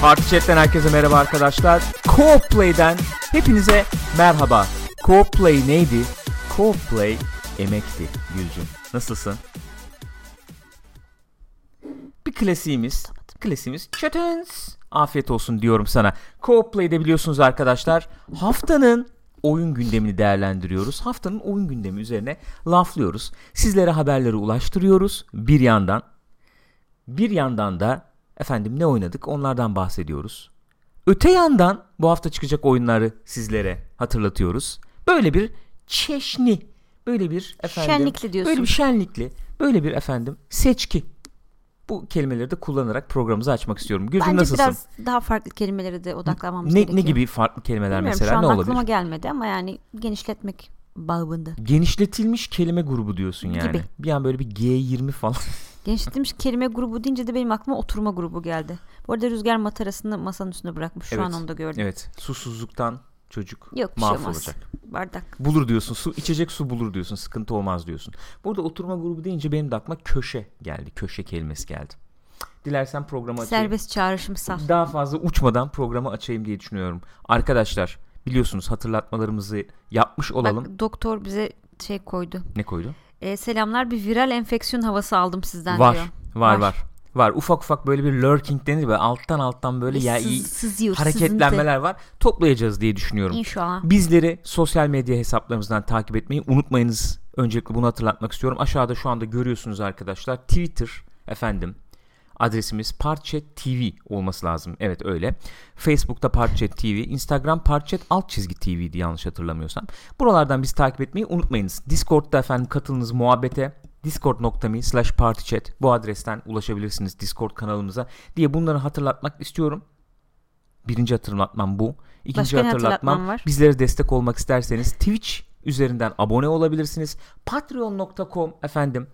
Party Chat'ten herkese merhaba arkadaşlar. Co-Play'den hepinize merhaba. Co-Play neydi? Co-Play emekti Gülcüm. Nasılsın? Bir klasiğimiz, klasiğimiz Chatens. Afiyet olsun diyorum sana. Co-Play'de biliyorsunuz arkadaşlar haftanın oyun gündemini değerlendiriyoruz. Haftanın oyun gündemi üzerine laflıyoruz. Sizlere haberleri ulaştırıyoruz bir yandan. Bir yandan da efendim ne oynadık onlardan bahsediyoruz. Öte yandan bu hafta çıkacak oyunları sizlere hatırlatıyoruz. Böyle bir çeşni, böyle bir efendim Şenlikli diyorsun. Böyle bir şenlikli, böyle bir efendim seçki. Bu kelimeleri de kullanarak programımızı açmak istiyorum. Gülcüm Bence nasılsın? biraz daha farklı kelimelere de odaklanmamız Ne, gerekiyor. ne gibi farklı kelimeler Bilmiyorum, mesela şu an ne olabilir? aklıma gelmedi ama yani genişletmek babında. Genişletilmiş kelime grubu diyorsun yani. Gibi. Bir an böyle bir G20 falan. Genişletilmiş kelime grubu deyince de benim aklıma oturma grubu geldi. Bu arada Rüzgar matarasını masanın üstüne bırakmış. Şu Evet, an onu da gördüm. evet. Susuzluktan çocuk Yok şey mahvolacak. Bardak. Bulur diyorsun. Su içecek su bulur diyorsun. Sıkıntı olmaz diyorsun. Burada oturma grubu deyince benim de aklıma köşe geldi. Köşe kelimesi geldi. Dilersen programı açayım. Serbest çağrışım sal. Daha fazla uçmadan programı açayım diye düşünüyorum. Arkadaşlar biliyorsunuz hatırlatmalarımızı yapmış olalım. Bak doktor bize şey koydu. Ne koydu? E, selamlar bir viral enfeksiyon havası aldım sizden var, diyor. var, Var. var. Var. Ufak ufak böyle bir lurking denir ve alttan alttan böyle ya Sız- sızıyor, hareketlenmeler var. Toplayacağız diye düşünüyorum. İnşallah. Bizleri sosyal medya hesaplarımızdan takip etmeyi unutmayınız. Öncelikle bunu hatırlatmak istiyorum. Aşağıda şu anda görüyorsunuz arkadaşlar. Twitter efendim adresimiz Parchat TV olması lazım. Evet öyle. Facebook'ta Parchat TV, Instagram Parchat alt çizgi TV'di yanlış hatırlamıyorsam. Buralardan bizi takip etmeyi unutmayınız. Discord'da efendim katılınız muhabbete discord.me slash partychat bu adresten ulaşabilirsiniz Discord kanalımıza diye bunları hatırlatmak istiyorum. Birinci hatırlatmam bu. İkinci Başka hatırlatmam hatırlatman var? bizlere destek olmak isterseniz Twitch üzerinden abone olabilirsiniz. Patreon.com efendim.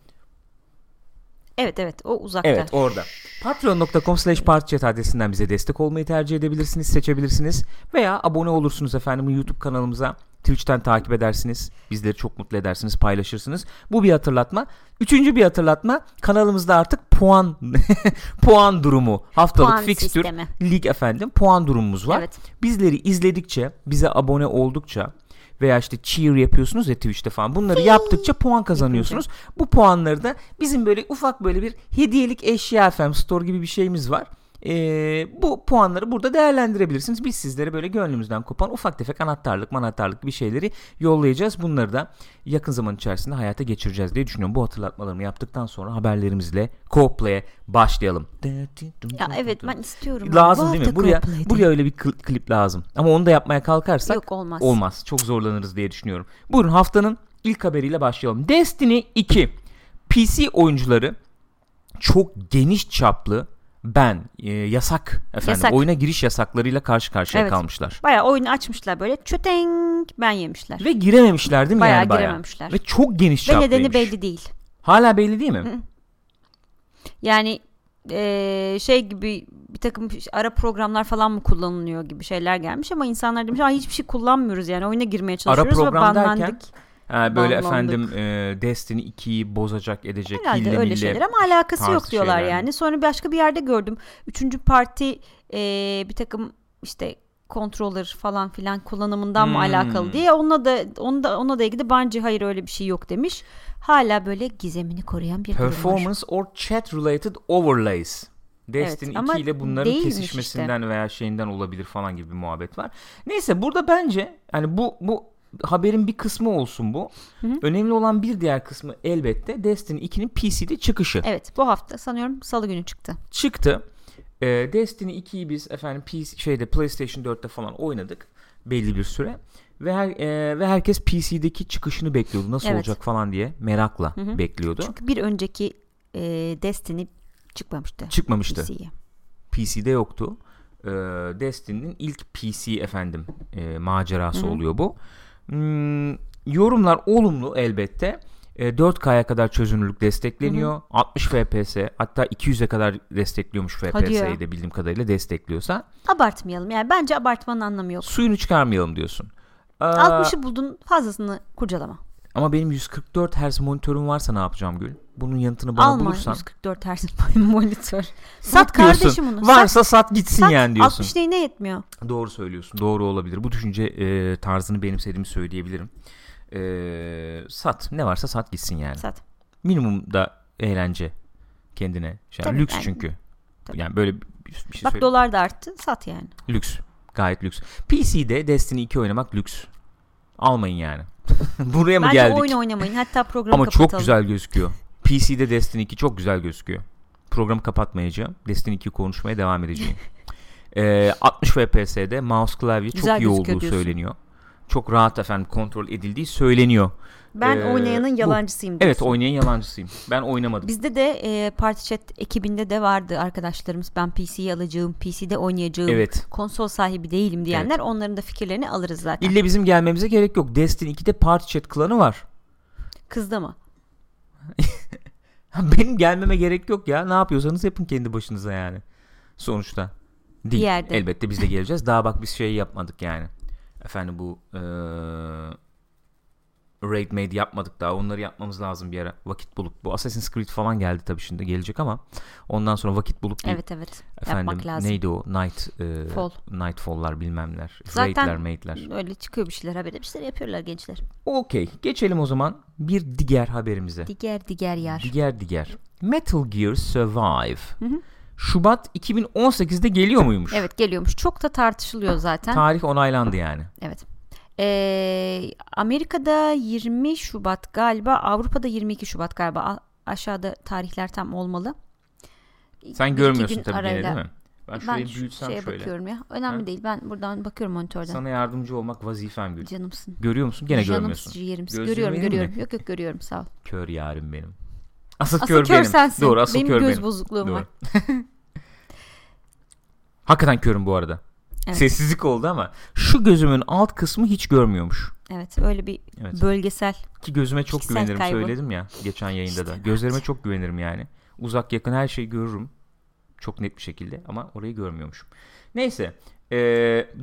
Evet evet o uzakta. Evet orada. Patreon.com slash partychat adresinden bize destek olmayı tercih edebilirsiniz, seçebilirsiniz. Veya abone olursunuz efendim YouTube kanalımıza. Twitch'ten takip edersiniz. Bizleri çok mutlu edersiniz, paylaşırsınız. Bu bir hatırlatma. Üçüncü bir hatırlatma. Kanalımızda artık puan puan durumu, haftalık Puan fixture, sistemi. lig efendim puan durumumuz var. Evet. Bizleri izledikçe, bize abone oldukça veya işte cheer yapıyorsunuz ya Twitch'te falan. Bunları yaptıkça puan kazanıyorsunuz. Bu puanları da bizim böyle ufak böyle bir hediyelik eşya efendim store gibi bir şeyimiz var. Ee, bu puanları burada değerlendirebilirsiniz. Biz sizlere böyle gönlümüzden kopan ufak tefek anahtarlık manahtarlık bir şeyleri yollayacağız. Bunları da yakın zaman içerisinde hayata geçireceğiz diye düşünüyorum. Bu hatırlatmalarımı yaptıktan sonra haberlerimizle co-play'e başlayalım. Ya evet ben istiyorum. Lazım Bu değil mi? Buraya buraya öyle bir kl- klip lazım. Ama onu da yapmaya kalkarsak Yok olmaz. olmaz. Çok zorlanırız diye düşünüyorum. Buyurun haftanın ilk haberiyle başlayalım. Destiny 2 PC oyuncuları çok geniş çaplı ben e, yasak efendim Yasak. oyuna giriş yasaklarıyla karşı karşıya Evet. kalmışlar. Bayağı oyunu açmışlar böyle çötenk ben yemişler. Ve girememişler değil mi Bayağı yani bayağı? girememişler. Ve çok geniş Ve çaplıymış. nedeni belli değil. Hala belli değil mi? Yani eee, şey gibi bir takım ara programlar falan mı kullanılıyor gibi şeyler gelmiş ama insanlar demiş hiçbir şey kullanmıyoruz yani oyuna girmeye Ara çalışıyoruz ve program banlandık. derken ha, böyle Banlandık. efendim e, Destiny 2'yi bozacak edecek Herhalde hille öyle şeyler ama alakası yok diyorlar şeyler yani. Sonra başka bir yerde gördüm. Üçüncü parti eee, bir takım işte controller falan filan kullanımından mı Hmm. alakalı diye ona da ona da ona da ilgili Bungie hayır öyle bir şey yok demiş. Hala böyle gizemini koruyan bir durum var. Performance or chat related overlays. Destiny Evet, ama 2 ile bunların kesişmesinden veya şeyinden olabilir falan gibi bir muhabbet var. Neyse burada bence yani bu bu haberin bir kısmı olsun bu. Hı hı. Önemli olan bir diğer kısmı elbette Destiny 2'nin PC'de çıkışı. Evet bu hafta sanıyorum salı günü çıktı. Çıktı. Ee, Destiny 2'yi biz efendim PC, şeyde PlayStation 4'te falan oynadık belli bir süre. Ve her, e, ve herkes PC'deki çıkışını bekliyordu. Nasıl Evet. olacak falan diye merakla Hı hı. bekliyordu. Çünkü bir önceki e, Destiny çıkmamıştı. Çıkmamıştı. PC'ye. PC'de yoktu. Ee, Destiny'nin ilk PC efendim e, macerası Hı hı. oluyor bu. Hmm, yorumlar olumlu elbette. E, 4K'ya kadar çözünürlük destekleniyor. 60 FPS hatta 200'e kadar destekliyormuş. FPS'yi de bildiğim kadarıyla destekliyorsa. Abartmayalım yani bence abartmanın anlamı yok. Suyunu çıkarmayalım diyorsun. Ee, 60'ı buldun fazlasını kurcalama. Ama benim 144 Hz monitörüm varsa ne yapacağım Gül? Bunun yanıtını bana Alma bulursan. 144 Hz monitör. Sat kardeşim onu. Varsa sat, gitsin Sat. yani diyorsun. 60 neyine yetmiyor. Doğru söylüyorsun. Doğru olabilir. Bu düşünce e, tarzını benimsediğimi söyleyebilirim. E, sat. Ne varsa sat gitsin yani. Sat. Minimum da eğlence kendine. Şey, Tabii, lüks yani. çünkü. Tabii. Yani böyle bir, şey Bak söyle- dolar da arttı. Sat yani. Lüks. Gayet lüks. PC'de Destiny 2 oynamak lüks. Almayın yani. Buraya mı Bence geldik? oyun oynamayın. Hatta programı Ama kapatalım. çok güzel gözüküyor. PC'de Destiny 2 çok güzel gözüküyor. Programı kapatmayacağım. Destiny 2 konuşmaya devam edeceğim. Ee, 60 FPS'de mouse klavye çok Güzel iyi olduğu diyorsun. söyleniyor. Çok rahat efendim kontrol edildiği söyleniyor. Ben Ee, oynayanın bu. yalancısıyım Evet diyorsun. oynayan yalancısıyım. Ben oynamadım. Bizde de e, Party Chat ekibinde de vardı arkadaşlarımız. Ben PC'yi alacağım, PC'de oynayacağım, Evet. konsol sahibi değilim diyenler. Onların da fikirlerini alırız zaten. İlle bizim gelmemize gerek yok. Destiny 2'de Party Chat klanı var. Kızda mı? Benim gelmeme gerek yok ya. Ne yapıyorsanız yapın kendi başınıza yani. Sonuçta. Değil. Bir yerde. Elbette biz de geleceğiz. Daha bak biz şey yapmadık yani. Efendim bu eee Raid Made yapmadık daha. Onları yapmamız lazım bir ara. Vakit bulup. Bu Assassin's Creed falan geldi tabii şimdi gelecek ama ondan sonra vakit bulup bir Evet evet. efendim Yapmak lazım. neydi o? Night eee Fall. Nightfall'lar bilmemler. Zaten- Raid'ler, Maid'ler. Öyle çıkıyor bir şeyler haberde bir şeyler yapıyorlar gençler. Okey. Geçelim o zaman bir diğer haberimize. Diğer diğer yer. Diğer diğer. Metal Gear Survive. Hı hı. Şubat 2018'de geliyor muymuş? Evet geliyormuş. Çok da tartışılıyor zaten. Tarih onaylandı yani. evet. Ee, Amerika'da 20 Şubat galiba, Avrupa'da 22 Şubat galiba. A- aşağıda tarihler tam olmalı. Sen iki görmüyorsun tabii arayla- değil mi? Ben şurayı Ben büyütsem şeye şöyle. bakıyorum ya. Önemli Ha? değil. Ben buradan bakıyorum monitörden. Sana yardımcı olmak vazifem Gül. Canımsın. Görüyor musun? Gene Canım görmüyorsun. ciğerim. Gözlüğümü Görüyorum mi? görüyorum. Yok yok görüyorum sağ ol. Kör yarim benim. Asıl, Asıl kör, kör, benim. sensin. Doğru asıl Benim kör göz benim. bozukluğum Doğru. var. Hakikaten körüm bu arada. Evet. Sessizlik oldu ama şu gözümün alt kısmı hiç görmüyormuş. Evet öyle bir Evet. bölgesel. Ki gözüme çok Kişisel güvenirim kaybı. söyledim ya geçen yayında da. İşte Gözlerime çok güvenirim yani. Uzak yakın her şeyi görürüm. Çok net bir şekilde ama orayı görmüyormuşum. Neyse. ee,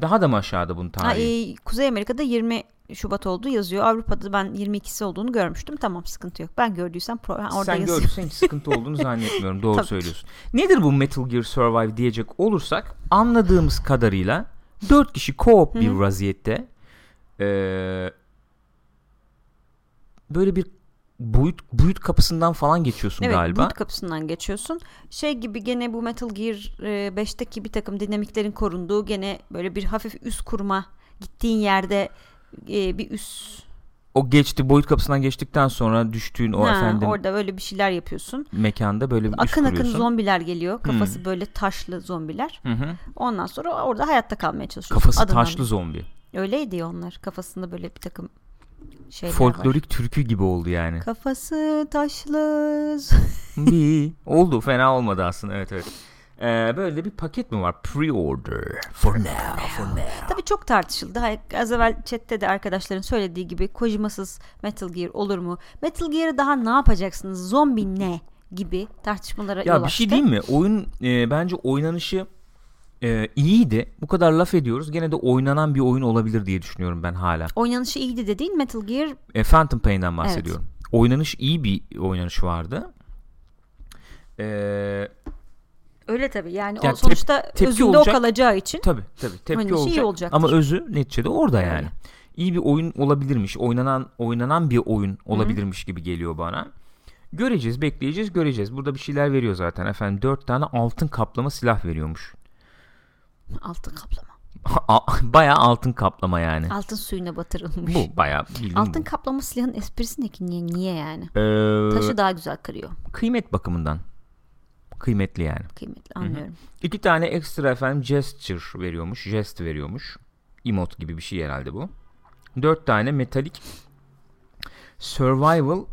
daha da mı aşağıda bunun Ha, tarihi? e, Kuzey Amerika'da 20 Şubat olduğu yazıyor. Avrupa'da ben 22'si olduğunu görmüştüm. Tamam sıkıntı yok. Ben gördüysem pro- orada Sen yazıyor. gördüysen hiç sıkıntı olduğunu zannetmiyorum. Doğru Tabii söylüyorsun. Nedir bu Metal Gear Survive diyecek olursak anladığımız kadarıyla 4 kişi co-op bir vaziyette ee, böyle bir boyut boyut kapısından falan geçiyorsun Evet galiba. boot kapısından geçiyorsun. Şey gibi gene bu Metal Gear e, 5'teki bir takım dinamiklerin korunduğu gene böyle bir hafif üst kurma gittiğin yerde e, bir üst O geçti boyut kapısından geçtikten sonra düştüğün o Ha, efendim orada böyle bir şeyler yapıyorsun. mekanda böyle bir Akın akın zombiler geliyor. Kafası böyle taşlı zombiler. Hı hı. Ondan sonra orada hayatta kalmaya çalışıyorsun. Kafası Adından taşlı zombi. Öyleydi onlar. Kafasında böyle bir takım şeyler var. Folklorik türkü gibi oldu yani. Kafası taşlı. bir oldu fena olmadı aslında evet evet. Ee, böyle de bir paket mi var? Pre-order. For now, for now. Tabii çok tartışıldı. Az evvel chatte de arkadaşların söylediği gibi Kojima'sız Metal Gear olur mu? Metal Gear'ı daha ne yapacaksınız? Zombi ne? gibi tartışmalara yol Ya bir açtı. şey diyeyim mi? Oyun e, bence oynanışı e, iyiydi. Bu kadar laf ediyoruz. Gene de oynanan bir oyun olabilir diye düşünüyorum ben hala. Oynanışı iyiydi dediğin Metal Gear E, Phantom Pain'den bahsediyorum. Oynanış iyi bir oynanış vardı. Eee öyle tabii. Yani, Yani o sonuçta tepki özünde olacak. o kalacağı için Tabii tabii tepki Oynanışı iyi olacak. olacaktır. Ama özü neticede orada Öyle. yani. İyi bir oyun olabilirmiş. Oynanan oynanan bir oyun olabilirmiş gibi geliyor bana. Göreceğiz, bekleyeceğiz, göreceğiz. Burada bir şeyler veriyor zaten efendim. Dört tane altın kaplama silah veriyormuş. altın kaplama. bayağı altın kaplama yani. Altın suyuna batırılmış. Bu bayağı bildiğin Altın bu. kaplama silahın esprisi ne ki? Niye, niye yani? Ee, Taşı daha güzel kırıyor. kıymet bakımından. Kıymetli yani. Kıymetli anlıyorum. İki tane ekstra efendim gesture veriyormuş. Jest veriyormuş. Emote gibi bir şey herhalde bu. Dört tane metalik survival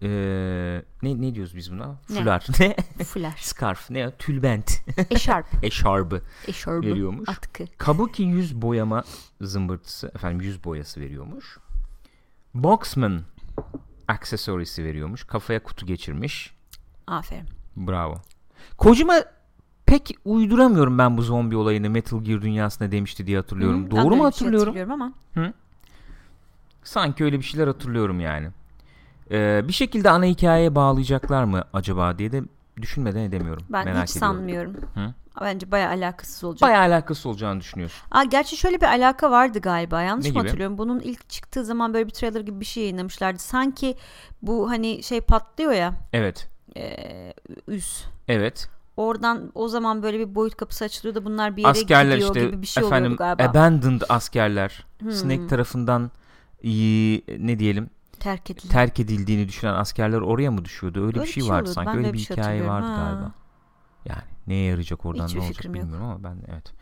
eee, ne ne diyoruz biz buna? Ne? Fular. Ne? Fular. Scarf. Ne? Tülbent. Eşarp. Eşarbı Eşarbı. veriyormuş. Atkı. Kabuki yüz boyama zımbırtısı. Efendim yüz boyası veriyormuş. Boxman aksesuarisi veriyormuş. Kafaya kutu geçirmiş. Aferin. Bravo. Kojima pek uyduramıyorum ben bu zombi olayını Metal Gear dünyasında demişti diye hatırlıyorum. Hı, Doğru mu öyle bir şey hatırlıyorum? hatırlıyorum ama Sanki öyle bir şeyler hatırlıyorum yani. Ee, bir şekilde ana hikayeye bağlayacaklar mı acaba diye de düşünmeden edemiyorum. Ben Merak hiç ediyorum. sanmıyorum. Hı? Bence bayağı alakasız olacak. Bayağı alakası olacağını düşünüyorsun. Aa, gerçi şöyle bir alaka vardı galiba. Yanlış Ne mı gibi? hatırlıyorum? Bunun ilk çıktığı zaman böyle bir trailer gibi bir şey yayınlamışlardı. Sanki bu hani şey patlıyor ya. Evet. E, üs. Evet. Oradan o zaman böyle bir boyut kapısı açılıyor da bunlar bir yere askerler gidiyor işte gibi bir şey efendim oluyordu galiba. abandoned askerler Hmm. Snake tarafından ne diyelim Terk edildi. terk edildiğini düşünen askerler oraya mı düşüyordu? Öyle, Öyle bir şey şey vardı oluyordu. sanki. Ben Öyle bir şey hikaye vardı. Ha. galiba. Yani neye yarayacak oradan Hiçbir ne olacak fikrim yok. bilmiyorum ama ben evet.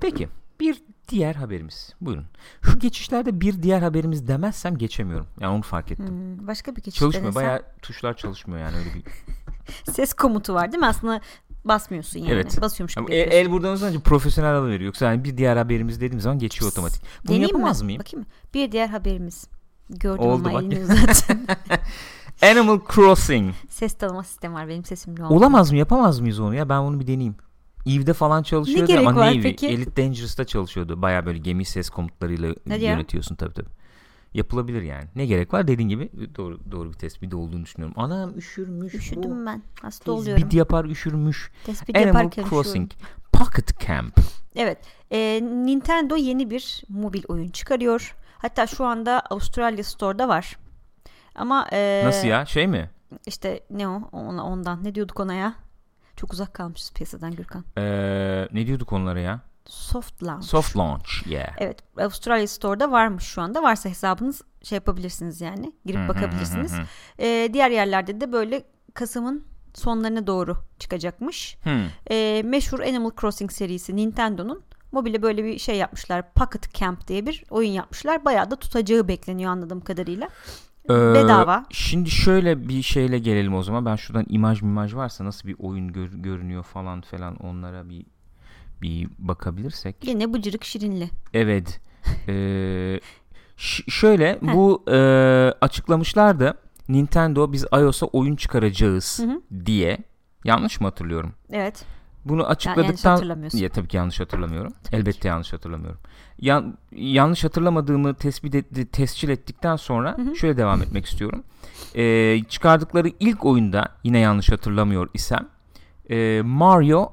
Peki bir diğer haberimiz. Buyurun. Şu geçişlerde bir diğer haberimiz demezsem geçemiyorum. Yani onu fark ettim. Hmm, başka bir geçiş Çalışmıyor. denesen. Bayağı tuşlar çalışmıyor yani öyle bir. Ses komutu var değil mi? Aslında basmıyorsun yani. Evet. Basıyormuş gibi Ama el, el buradan uzanınca profesyonel alıveriyor. Yoksa yani bir diğer haberimiz dediğim zaman geçiyor otomatik. Bunu Deneyeyim yapamaz mi? mıyım? Bakayım mı? Bir diğer haberimiz. Gördüm Oldu ama elini uzattın. Animal Crossing. Ses tanıma sistemi var. Benim sesim ne oldu? Olamaz mı? Yapamaz mıyız onu ya? Ben onu bir deneyeyim. Eve'de falan çalışıyordu gerek ama var ne peki? Elite Dangerous'ta çalışıyordu. Baya böyle gemi ses komutlarıyla Hadi ya. yönetiyorsun tabii tabii. Yapılabilir yani. Ne gerek var dediğin gibi doğru doğru bir tespit olduğunu düşünüyorum. Anam üşürmüş Üşüdüm bu. ben. Hasta oluyorum. Tespit yapar üşürmüş. Tespit Animal yaparken Crossing üşüyorum. Pocket Camp. Evet. e, Nintendo yeni bir mobil oyun çıkarıyor. Hatta şu anda Avustralya Store'da var. Ama e, Nasıl ya? Şey mi? işte ne o? Ona, ondan. Ne diyorduk ona ya? Çok uzak kalmışız piyasadan Gürkan. Ee, ne diyorduk onlara ya? Soft Launch. Soft launch. Yeah. Evet. Avustralya Store'da varmış şu anda. Varsa hesabınız şey yapabilirsiniz yani. Girip bakabilirsiniz. hı hı. E, diğer yerlerde de böyle Kasım'ın sonlarına doğru çıkacakmış. Hmm. E, meşhur Animal Crossing serisi Nintendo'nun mobile böyle bir şey yapmışlar. Pocket Camp diye bir oyun yapmışlar. Bayağı da tutacağı bekleniyor anladığım kadarıyla. Ee, Bedava. Şimdi şöyle bir şeyle gelelim o zaman. Ben şuradan imaj imaj varsa nasıl bir oyun gör- görünüyor falan falan onlara bir bir bakabilirsek. Yine bıcırık şirinli. Evet. Ee, şöyle bu e, açıklamışlardı. Nintendo biz iOS'a oyun çıkaracağız Hı hı. diye. Yanlış mı hatırlıyorum? Evet. Bunu açıkladıktan hatırlamıyorsun. ya tabii ki yanlış hatırlamıyorum. Elbette yanlış hatırlamıyorum. Yan, yanlış hatırlamadığımı tespit etti, tescil ettikten sonra Hı hı. şöyle devam etmek istiyorum. Ee, çıkardıkları ilk oyunda yine yanlış hatırlamıyor isem e, Mario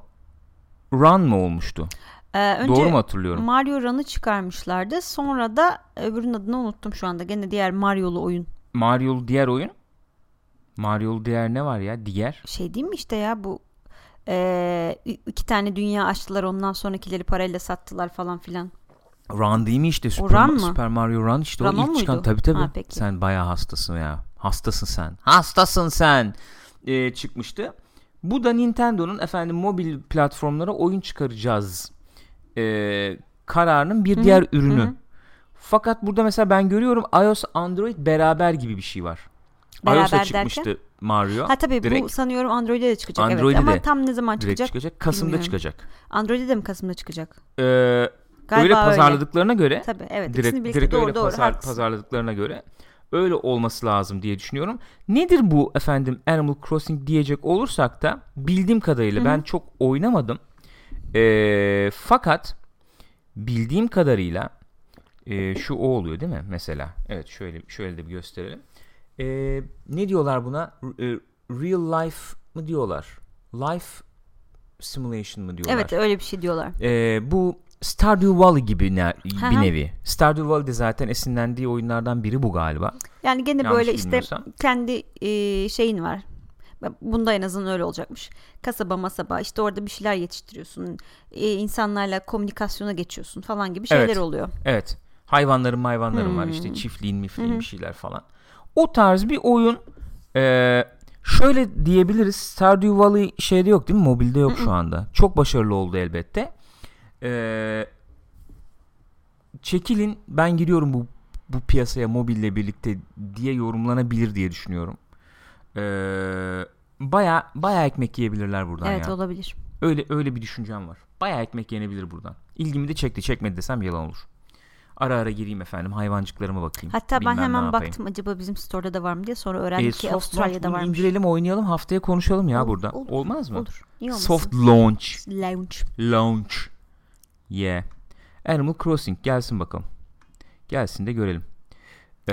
Run mu olmuştu? Ee, önce Doğru mu hatırlıyorum? Mario Run'ı çıkarmışlardı. Sonra da öbürünün adını unuttum şu anda. Gene diğer Mario'lu oyun. Mario'lu diğer oyun? Mario'lu diğer ne var ya? Diğer? Şey değil mi işte ya bu ee, iki tane dünya açtılar ondan sonrakileri parayla sattılar falan filan. Run değil mi işte? Super, Run mı? Super Mario Run işte Run o o ilk çıkan. muydu? Tabii tabii. Ha, peki. Sen bayağı hastasın ya. Hastasın sen. Hastasın sen. Ee, çıkmıştı. Bu da Nintendo'nun efendim mobil platformlara oyun çıkaracağız ee, kararının bir Hı hı, diğer ürünü. hı hı. Fakat burada mesela ben görüyorum iOS Android beraber gibi bir şey var. Beraber iOS'a derken? çıkmıştı Mario. Ha tabii bu direkt, sanıyorum Android'e de çıkacak. Android'e evet. Ama tam ne zaman çıkacak? çıkacak. Kasım'da bilmiyorum. çıkacak. Android'e de mi Kasım'da çıkacak? Ee, Galiba öyle pazarladıklarına göre Tabii evet. direkt, direkt öyle doğru. pazar- pazarladıklarına göre öyle olması lazım diye düşünüyorum. Nedir bu efendim Animal Crossing diyecek olursak da bildiğim kadarıyla Hı hı. ben çok oynamadım. Ee, fakat bildiğim kadarıyla e, şu o oluyor değil mi mesela? Evet şöyle şöyle de bir gösterelim. Ee, ne diyorlar buna? R- e, real life mı diyorlar? Life simulation mı diyorlar? Evet öyle bir şey diyorlar. Ee, bu Stardew Valley gibi ne, bir nevi. Stardew Valley de zaten esinlendiği oyunlardan biri bu galiba. Yani gene Yanlış böyle işte kendi e, şeyin var. Bunda en azından öyle olacakmış. Kasaba masaba işte orada bir şeyler yetiştiriyorsun. E, insanlarla komünikasyona geçiyorsun falan gibi şeyler Evet. oluyor. Evet. Hayvanların hayvanların var Hmm. işte çiftliğin mifliğin hı. bir şeyler falan. O tarz bir oyun ee, şöyle diyebiliriz Stardew Valley şeyde yok değil mi? Mobilde yok şu anda. Çok başarılı oldu elbette. Ee, çekilin ben giriyorum bu bu piyasaya mobille birlikte diye yorumlanabilir diye düşünüyorum. Ee, baya baya ekmek yiyebilirler buradan evet ya. olabilir. Öyle öyle bir düşüncem var. Baya ekmek yenebilir buradan. İlgimi de çekti. Çekmedi desem yalan olur. Ara ara gireyim efendim hayvancıklarıma bakayım. Hatta Bilmem ben hemen yapayım. baktım acaba bizim store'da da var mı diye sonra E, öğrendik ki Avustralya'da launch varmış. indirelim oynayalım haftaya konuşalım ya Olur, burada. olur, Olmaz mı? Olur. Niye olmasın? Soft launch. Lounge. Launch. Yeah. Animal Crossing gelsin bakalım. Gelsin de görelim. Ee,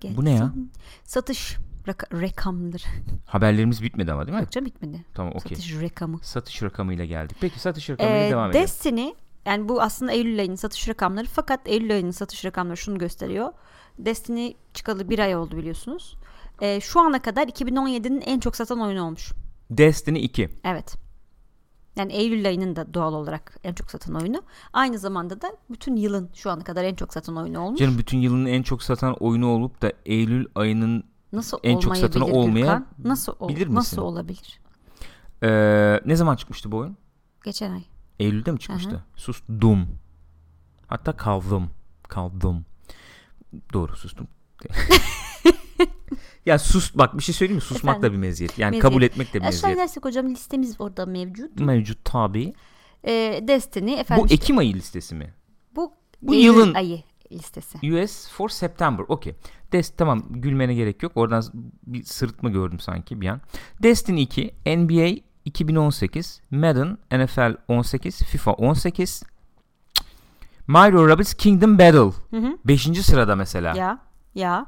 Gelsin, bu ne ya? gelsin. Satış. Raka- rakamları. Haberlerimiz bitmedi ama değil mi? Yok canım bitmedi. Tamam okey. Satış rakamı. Satış rakamıyla geldik. Peki satış rakamıyla Ee, devam edelim. Destiny yani bu aslında Eylül ayının satış rakamları fakat Eylül ayının satış rakamları şunu gösteriyor. Destiny çıkalı bir ay oldu biliyorsunuz. Ee, şu ana kadar 2017'nin en çok satan oyunu olmuş. Destiny 2. Evet. Yani Eylül ayının da doğal olarak en çok satan oyunu. Aynı zamanda da bütün yılın şu ana kadar en çok satan oyunu olmuş. Canım bütün yılın en çok satan oyunu olup da Eylül ayının Nasıl en çok satanı Gürkan? Nasıl ol- bilir misin? Nasıl olabilir? Ee, ne zaman çıkmıştı bu oyun? Geçen ay. Eylül'de mi çıkmıştı? Sustum. Hatta kaldım. Kaldım. Doğru sustum. ya sus bak bir şey söyleyeyim mi? Susmak da Efendim? bir meziyet. Yani Meziyet. kabul etmek de bir Aşağı meziyet. inersek hocam listemiz orada mevcut. Mevcut tabi. Ee, Destiny efendim Bu işte- Ekim ayı listesi mi? bu, bu Eylül yılın- ayı listesi. US for September. Okey. Des tamam gülmene gerek yok. Oradan bir sırıtma gördüm sanki bir an. Destiny 2, NBA 2018, Madden NFL 18, FIFA 18, Mario Rabbids Kingdom Battle. Hı hı. 5. sırada mesela. Ya ya.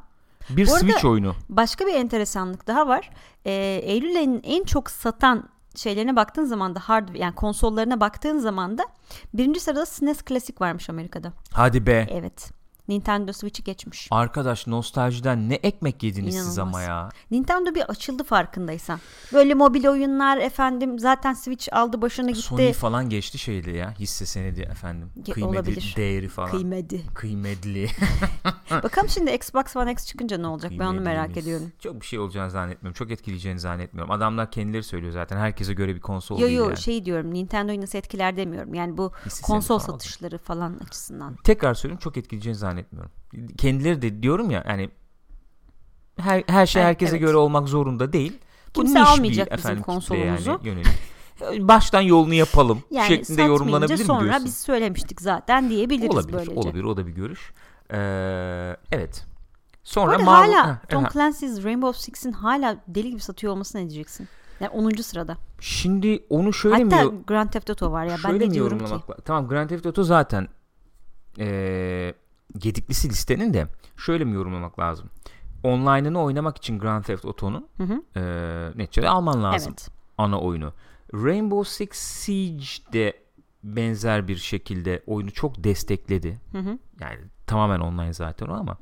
Bir Bu Switch oyunu. Başka bir enteresanlık daha var. Ee, Eylül ayının en çok satan şeylerine baktığın zaman da hard yani konsollarına baktığın zaman da birinci sırada SNES Classic varmış Amerika'da. Hadi be. Evet. Nintendo Switch'i geçmiş. Arkadaş nostaljiden ne ekmek yediniz siz İnanılmaz. ama ya. Nintendo bir açıldı farkındaysan. Böyle mobil oyunlar efendim zaten Switch aldı başını gitti. Sony falan geçti şeydi ya. Hisse senedi efendim. Kıymeti, olabilir. değeri falan. Kıymeti. Kıymetli. Bakalım şimdi Xbox One X çıkınca ne olacak ben onu merak ediyorum. Çok bir şey olacağını zannetmiyorum. Çok etkileyeceğini zannetmiyorum. Adamlar kendileri söylüyor zaten. Herkese göre bir konsol Yo değil yo yani. şey diyorum Nintendo'yu nasıl etkiler demiyorum. Yani bu Hisse konsol satışları falan açısından. Tekrar söyleyeyim çok etkileyeceğini zannetmiyorum. Kendileri de diyorum ya yani her, her şey herkese evet. göre olmak zorunda değil. Bu Kimse niş bir, almayacak bizim efendim, konsolumuzu. Yani, yönelik. Baştan yolunu yapalım Yani şeklinde yorumlanabilir mi sonra biz söylemiştik zaten diyebiliriz olabilir, böylece. olabilir. O da bir görüş. Ee, evet. Sonra Marvel... hala Ha, Tom. Clancy's Rainbow Six'in hala deli gibi satıyor olmasına ne diyeceksin? Yani 10. sırada. Şimdi onu şöyle Hatta mi... Grand Theft Auto var ya ben ne diyorum ki? Tamam Grand Theft Auto zaten eee gediklisi listenin de şöyle mi yorumlamak lazım? Online'ını oynamak için Grand Theft Auto'nun Hı hı. eee neticede alman lazım Evet. ana oyunu. Rainbow Six Siege de benzer bir şekilde oyunu çok destekledi. Hı hı. Yani tamamen online zaten o ama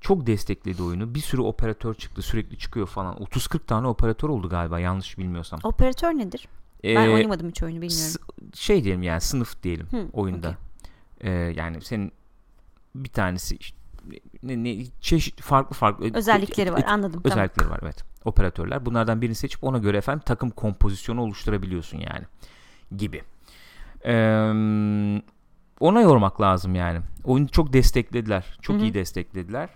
çok destekledi oyunu. Bir sürü operatör çıktı. Sürekli çıkıyor falan. 30-40 tane operatör oldu galiba yanlış bilmiyorsam. Operatör nedir? Ben Ee, oynamadım hiç oyunu bilmiyorum. Şey diyelim yani sınıf diyelim Hı, oyunda. okey. Ee, yani senin bir tanesi işte ne, ne, çeşit farklı farklı Özellikleri var et- anladım. Tamam. özellikleri var evet. Operatörler. Bunlardan birini seçip ona göre efendim takım kompozisyonu oluşturabiliyorsun yani gibi. Ee, ona yormak lazım yani. Oyunu çok desteklediler. Çok Hı hı. iyi desteklediler.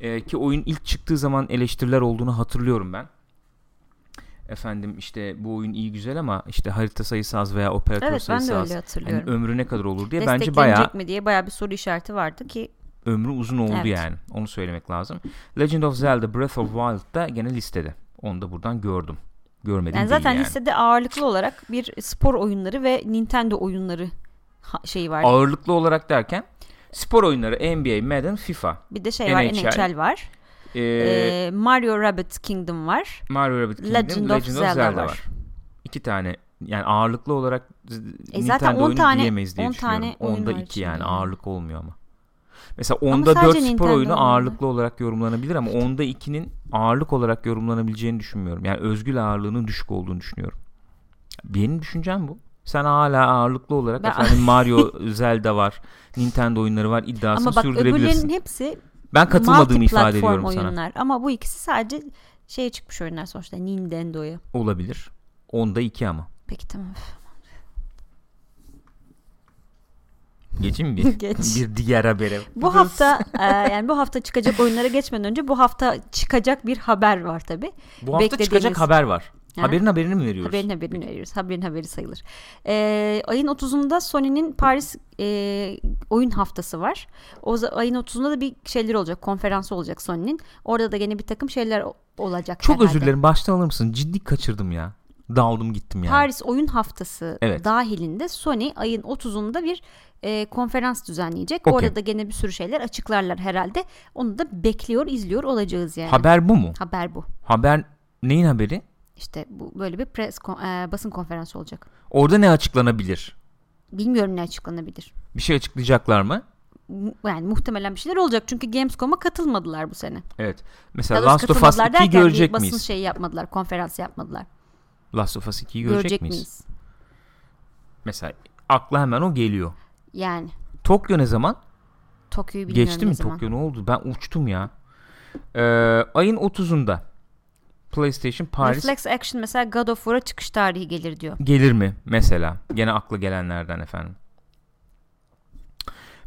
Ee, ki oyun ilk çıktığı zaman eleştiriler olduğunu hatırlıyorum ben. Efendim işte bu oyun iyi güzel ama işte harita sayısı az veya operatör Evet ben sayısı de az. öyle Hani hatırlıyorum. ömrü ne kadar olur diye bence Desteklenecek bayağı mi diye bayağı bir soru işareti vardı ki ömrü uzun oldu Evet. yani. Onu söylemek lazım. Legend of Zelda Breath of Wild da gene listede. Onu da buradan gördüm. Görmedim yani zaten yani. listede ağırlıklı olarak bir spor oyunları ve Nintendo oyunları şeyi var. Ağırlıklı olarak derken spor oyunları NBA, Madden, FIFA. bir de şey var NHL. NHL var. Ee, Ee, Mario Rabbit Kingdom var. Mario Rabbit Kingdom, Legend of Zelda var. İki tane yani ağırlıklı olarak E Nintendo zaten on oyunu tane- diyemeyiz diye on düşünüyorum. tane Onda var iki yani içinde. ağırlık olmuyor ama. Mesela onda sadece 4 spor Nintendo oyunu ağırlıklı olarak yorumlanabilir ama onda 2'nin ağırlık olarak yorumlanabileceğini düşünmüyorum. Yani özgül ağırlığının düşük olduğunu düşünüyorum. Benim düşüncem bu. Sen hala ağırlıklı olarak Ben- efendim Mario, Zelda var, Nintendo oyunları var iddiasını Ama bak sürdürebilirsin. öbürlerinin hepsi Ben katılmadığımı ifade ediyorum sana. oyunlar. Ama bu ikisi sadece şeye çıkmış oyunlar sonuçta Nintendo'ya. Olabilir. Onda 2 ama. Peki tamam. Mi bir? Geç. bir diğer habere. Bu hafta e, yani bu hafta çıkacak oyunlara geçmeden önce bu hafta çıkacak bir haber var tabi. Bu hafta beklediğimiz- çıkacak haber var. Ha? Haberin haberini mi veriyoruz? Haberin haberini veriyoruz. Haberin haberi sayılır. E, ayın 30'unda Sony'nin Paris e, oyun haftası var. O ayın 30'unda da bir şeyler olacak. Konferansı olacak Sony'nin. Orada da gene bir takım şeyler olacak Çok herhalde. özür dilerim. Baştan alır mısın? Ciddi kaçırdım ya. daldım gittim yani. Paris Oyun Haftası Evet. dahilinde Sony ayın 30'unda bir e, konferans düzenleyecek. Okey. Orada da gene bir sürü şeyler açıklarlar herhalde. Onu da bekliyor, izliyor olacağız yani. Haber bu mu? Haber bu. Haber neyin haberi? İşte bu böyle bir press kon- e, basın konferansı olacak. Orada ne açıklanabilir? Bilmiyorum ne açıklanabilir. Bir şey açıklayacaklar mı? Yani muhtemelen bir şeyler olacak çünkü Gamescom'a katılmadılar bu sene. Evet. Daha Mesela doğrusu Last of Us katılmadılar 2'yi derken bir görecek basın miyiz? şeyi yapmadılar, konferans yapmadılar. Last of Us 2'yi görecek, Görecek miyiz? miyiz? Mesela akla hemen o geliyor. Yani Tokyo ne zaman? Tokyo'yu bilmiyorum Geçti ne mi zaman. Tokyo ne oldu? Ben uçtum ya. Ee, ayın 30'unda PlayStation Paris Reflex Action mesela God of War'a çıkış tarihi gelir diyor. gelir mi mesela? Gene akla gelenlerden efendim.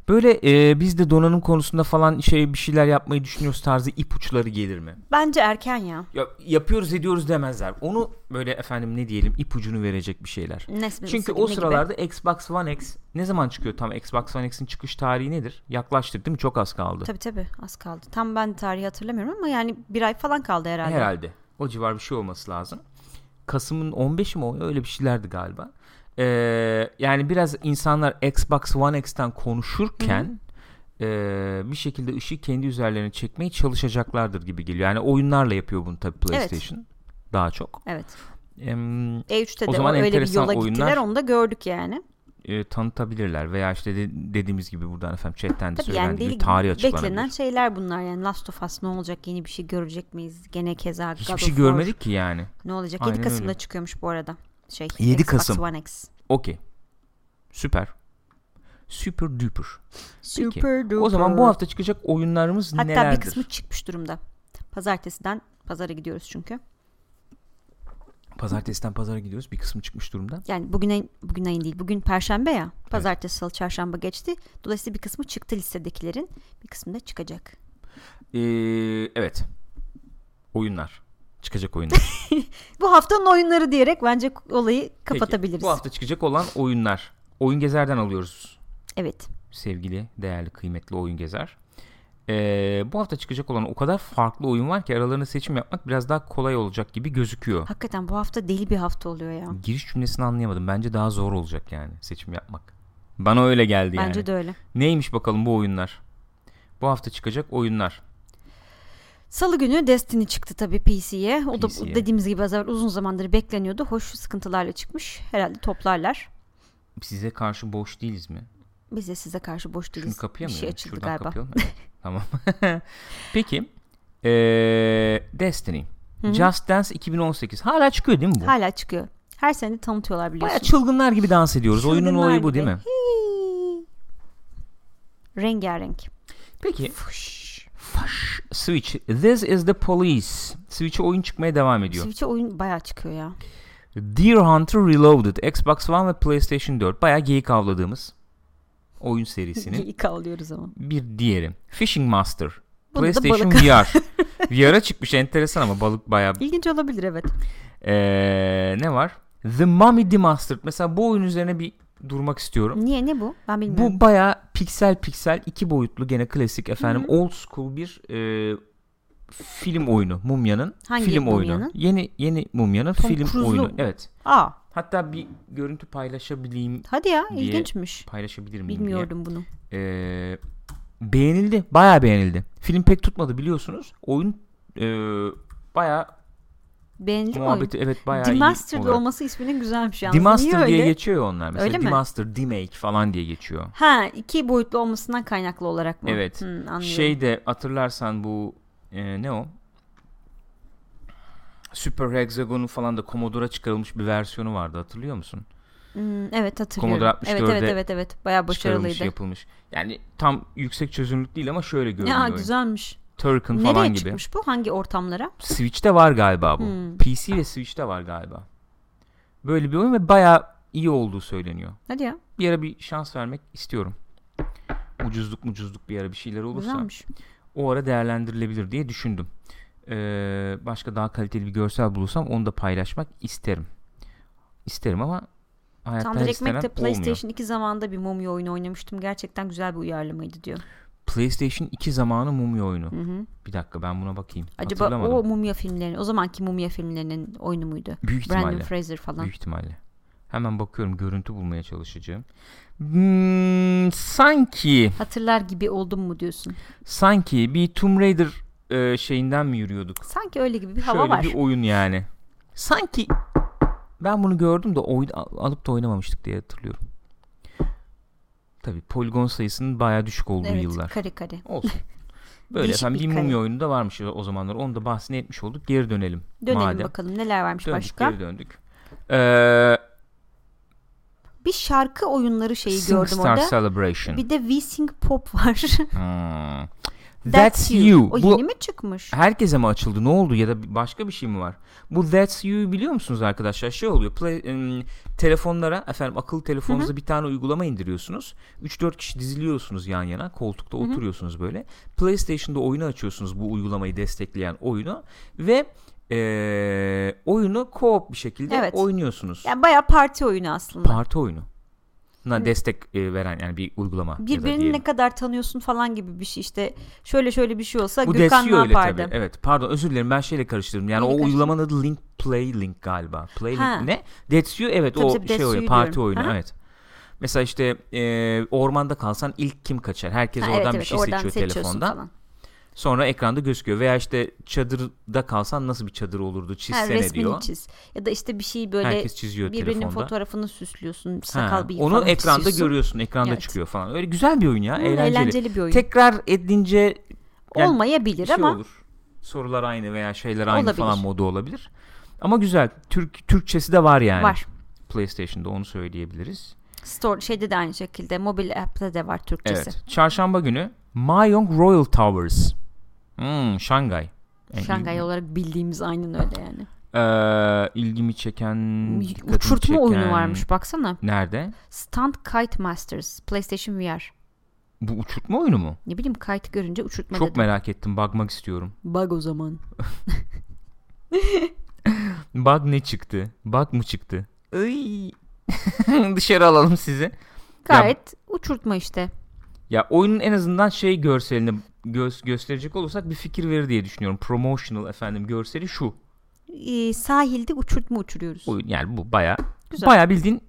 Böyle e, biz de donanım konusunda falan şey bir şeyler yapmayı düşünüyoruz tarzı ipuçları gelir mi? Bence erken ya. Ya, yapıyoruz ediyoruz demezler. Onu böyle efendim ne diyelim ipucunu verecek bir şeyler. Nesmi Çünkü o sıralarda Xbox One X ne zaman çıkıyor tam Xbox One X'in çıkış tarihi nedir? Yaklaştık değil mi? Çok az kaldı. Tabii tabii az kaldı. Tam ben tarihi hatırlamıyorum ama yani bir ay falan kaldı herhalde. Herhalde. O civar bir şey olması lazım. Kasım'ın 15'i mi o? Öyle bir şeylerdi galiba. Ee, yani biraz insanlar Xbox One X'ten konuşurken ee, bir şekilde ışığı kendi üzerlerine çekmeye çalışacaklardır gibi geliyor. Yani oyunlarla yapıyor bunu tabii PlayStation. Daha çok. Evet. Em, E3'te O de zaman öyle bir enteresan yola oyunlar- gittiler onu da gördük yani. E, tanıtabilirler veya işte de- dediğimiz gibi buradan efendim chatten de yani söylendiği deli gibi tarih açıklanabilir. beklenen şeyler bunlar yani Last of Us ne olacak yeni bir şey görecek miyiz? Gene keza God Hiçbir of şey War görmedik ki yani. ne olacak? Aynen 7 Kasım'da öyle. çıkıyormuş bu arada. Şey 7 Xbox Kasım. One X. Okey. Süper. Super duper. Peki, Super O zaman bu duper. hafta çıkacak oyunlarımız Hatta nelerdir? bir kısmı çıkmış durumda. Pazartesiden pazara gidiyoruz çünkü. Pazartesiden pazara gidiyoruz. Bir kısmı çıkmış durumda. Yani bugün ayın, bugün ayın değil. Bugün perşembe ya. Pazartesi, salı, çarşamba geçti. Dolayısıyla bir kısmı çıktı listedekilerin. Bir kısmı da çıkacak. Ee, evet. Oyunlar. Çıkacak oyunlar. Bu haftanın oyunları diyerek bence olayı Peki, kapatabiliriz. bu hafta çıkacak olan oyunlar. Oyun Gezer'den alıyoruz. Evet. Sevgili, değerli, kıymetli Oyun Gezer. Ee, bu hafta çıkacak olan o kadar farklı oyun var ki aralarında seçim yapmak biraz daha kolay olacak gibi gözüküyor. Hakikaten bu hafta deli bir hafta oluyor ya. Giriş cümlesini anlayamadım. Bence daha zor olacak yani seçim yapmak. Bana öyle geldi yani. Bence de öyle. Neymiş bakalım bu oyunlar? Bu hafta çıkacak oyunlar. Salı günü Destiny çıktı tabii PC'ye. O PC'ye. da dediğimiz gibi az evvel uzun zamandır bekleniyordu. Hoş sıkıntılarla çıkmış. Herhalde toplarlar. Size karşı boş değiliz mi? Biz de size karşı boş Şunu değiliz. kapıya bir mı? şey yani? açıldı Şuradan galiba. kapayalım. Evet, tamam. Peki. Ee, Destiny. Hı hı. Just Dance 2018. Hala çıkıyor değil mi bu? Hala çıkıyor. Her sene tanıtıyorlar biliyorsun. Baya çılgınlar gibi dans ediyoruz. Oyunun Çılgınlar olayı bu değil mi? Hii. Rengarenk. Peki. Faş. Switch. This is the police. Switch'e oyun çıkmaya devam ediyor. Switch'e oyun bayağı çıkıyor ya. Deer Hunter Reloaded. Xbox One ve PlayStation 4. Bayağı geyik avladığımız oyun serisinin İyi kavlıyoruz ama. bir diğeri. Fishing Master. Da PlayStation. VR. VR'a çıkmış enteresan ama balık bayağı İlginç olabilir evet. Ee, ne var? The Mummy Demastered. Mesela bu oyun üzerine bir durmak istiyorum. Niye ne bu? Ben bilmiyorum. Bu baya piksel piksel iki boyutlu gene klasik efendim old school bir e, film oyunu Mumya'nın Hangi film oyunu. Mumya'nın? Yeni yeni Mumya'nın Tom film Cruise'lu oyunu. Evet. Aa, Hatta bir görüntü paylaşabileyim hadi ya diye ilginçmiş. paylaşabilir miyim Bilmiyordum bunu. diye. Ee, beğenildi. Baya beğenildi. Film pek tutmadı biliyorsunuz. Oyun e, baya Beğenildi mi oyun? evet baya iyi Demastered olarak. olması isminin güzelmiş yalnız. Niye Demaster diye öyle? geçiyor onlar. Mesela Öyle mi? Demaster, Demake falan diye geçiyor. Ha iki boyutlu olmasından kaynaklı olarak mı? Evet. Hı, anlıyorum. Şey de hatırlarsan bu e, ne o? Super Hexagon'un falan da Commodore'a çıkarılmış bir versiyonu vardı hatırlıyor musun? Hmm, evet hatırlıyorum. Commodore evet 64'e evet evet evet. Bayağı başarılıydı. yapılmış. Yani tam yüksek çözünürlük değil ama şöyle görünüyor. Ya güzelmiş. Turrican Nereye falan gibi. çıkmış bu? Hangi ortamlara? Switch'te var galiba bu. Hmm. PC ve Switch'te var galiba. Böyle bir oyun ve bayağı iyi olduğu söyleniyor. Hadi ya. Bir ara bir şans vermek istiyorum. Ucuzluk mucuzluk bir ara bir şeyler olursa. Güzelmiş. o ara değerlendirilebilir diye düşündüm. Ee, başka daha kaliteli bir görsel bulursam onu da paylaşmak isterim. İsterim ama hayatta Tandır Ekmek de olmuyor. PlayStation 2 zamanında bir mumya oyunu oynamıştım. Gerçekten güzel bir uyarlamaydı diyor. PlayStation 2 zamanı mumya oyunu. Hı hı. Bir dakika ben buna bakayım. Acaba o mumya filmlerinin o zamanki mumya filmlerinin oyunu muydu? Büyük Brandon ihtimalle. Fraser falan. Büyük ihtimalle. Hemen bakıyorum görüntü bulmaya çalışacağım. Hmm, sanki Hatırlar gibi oldum mu diyorsun? sanki bir Tomb Raider e, şeyinden mi yürüyorduk? Sanki öyle gibi bir hava Şöyle var. bir oyun yani. Sanki ben bunu gördüm de oyun alıp da oynamamıştık diye hatırlıyorum. Tabii poligon sayısının bayağı düşük olduğu evet, yıllar. kare kare. Olsun. Böyle Değişik efendim bir bir kare. mumya oyunu da varmış o zamanlar. Onu da bahsini etmiş olduk. Geri dönelim. Dönelim madem. bakalım neler varmış Döndük, başka. geri döndük. Ee, Bir şarkı oyunları şeyi SingStar gördüm orada. Celebration. Bir de V-Sync Pop var. Hmm. That's, You. O Bu yeni mi çıkmış? herkese mi açıldı? Ne oldu ya da başka bir şey mi var? Bu That's You biliyor musunuz arkadaşlar? Şey oluyor. Play, em, telefonlara efendim akıllı telefonunuza bir tane uygulama indiriyorsunuz. 3-4 kişi diziliyorsunuz yan yana. Koltukta oturuyorsunuz böyle. PlayStation'da oyunu açıyorsunuz bu uygulamayı destekleyen oyunu ve eee, oyunu co-op bir şekilde Evet. oynuyorsunuz. Yani bayağı parti oyunu aslında. Parti oyunu. Na destek e, veren yani bir uygulama. Birbirini ne kadar tanıyorsun falan gibi bir şey işte şöyle şöyle bir şey olsa Bu Gökhan ne yapardı? tabii. Evet pardon özür dilerim ben şeyle karıştırdım. Yani Neyle o uygulamanın adı Link Play Link galiba. Play Ha. Link ne? That's You evet Tabii o tabii, şey You parti diyorum. oyunu Aha. evet. Mesela işte e, ormanda kalsan ilk kim kaçar? Herkes Ha, oradan evet, bir evet, şey oradan seçiyor telefonda. falan. Sonra ekranda gözüküyor. Veya işte çadırda kalsan nasıl bir çadır olurdu Ha, çizsene resmini diyor. çiz. Ya da işte bir şey böyle Herkes çiziyor birbirinin telefonda. fotoğrafını süslüyorsun. Ha, Sakal bıyık onu falan ekranda çiziyorsun. görüyorsun. Ekranda Evet. çıkıyor falan. Öyle güzel bir oyun ya. Hı, eğlenceli. eğlenceli bir oyun. Tekrar edince yani Olmayabilir şey ama olur. Sorular aynı veya şeyler aynı Olabilir. falan modu olabilir. Ama güzel. Türk Türkçesi de var yani. var. PlayStation'da onu söyleyebiliriz. Store şeyde de aynı şekilde mobil app'te de var Türkçesi. Evet. Çarşamba günü Mayong Royal Towers. Hmm, Şangay. Yani Şangay il- olarak bildiğimiz aynen öyle yani. Eee, ilgimi çeken Uçurtma çeken- oyunu varmış baksana. Nerede? Stunt Kite Masters PlayStation VR. Bu uçurtma oyunu mu? Ne bileyim kite görünce uçurtma Çok dedim. merak ettim. Bakmak istiyorum. Bug o zaman. Bug ne çıktı? Bug mı çıktı? Iy. Dışarı alalım sizi. Gayet uçurtma işte. Ya oyunun en azından şey görselini göz, gösterecek olursak bir fikir verir diye düşünüyorum. Promotional efendim görseli şu. Ee, sahilde uçurtma uçuruyoruz. Oyun yani bu baya baya bildiğin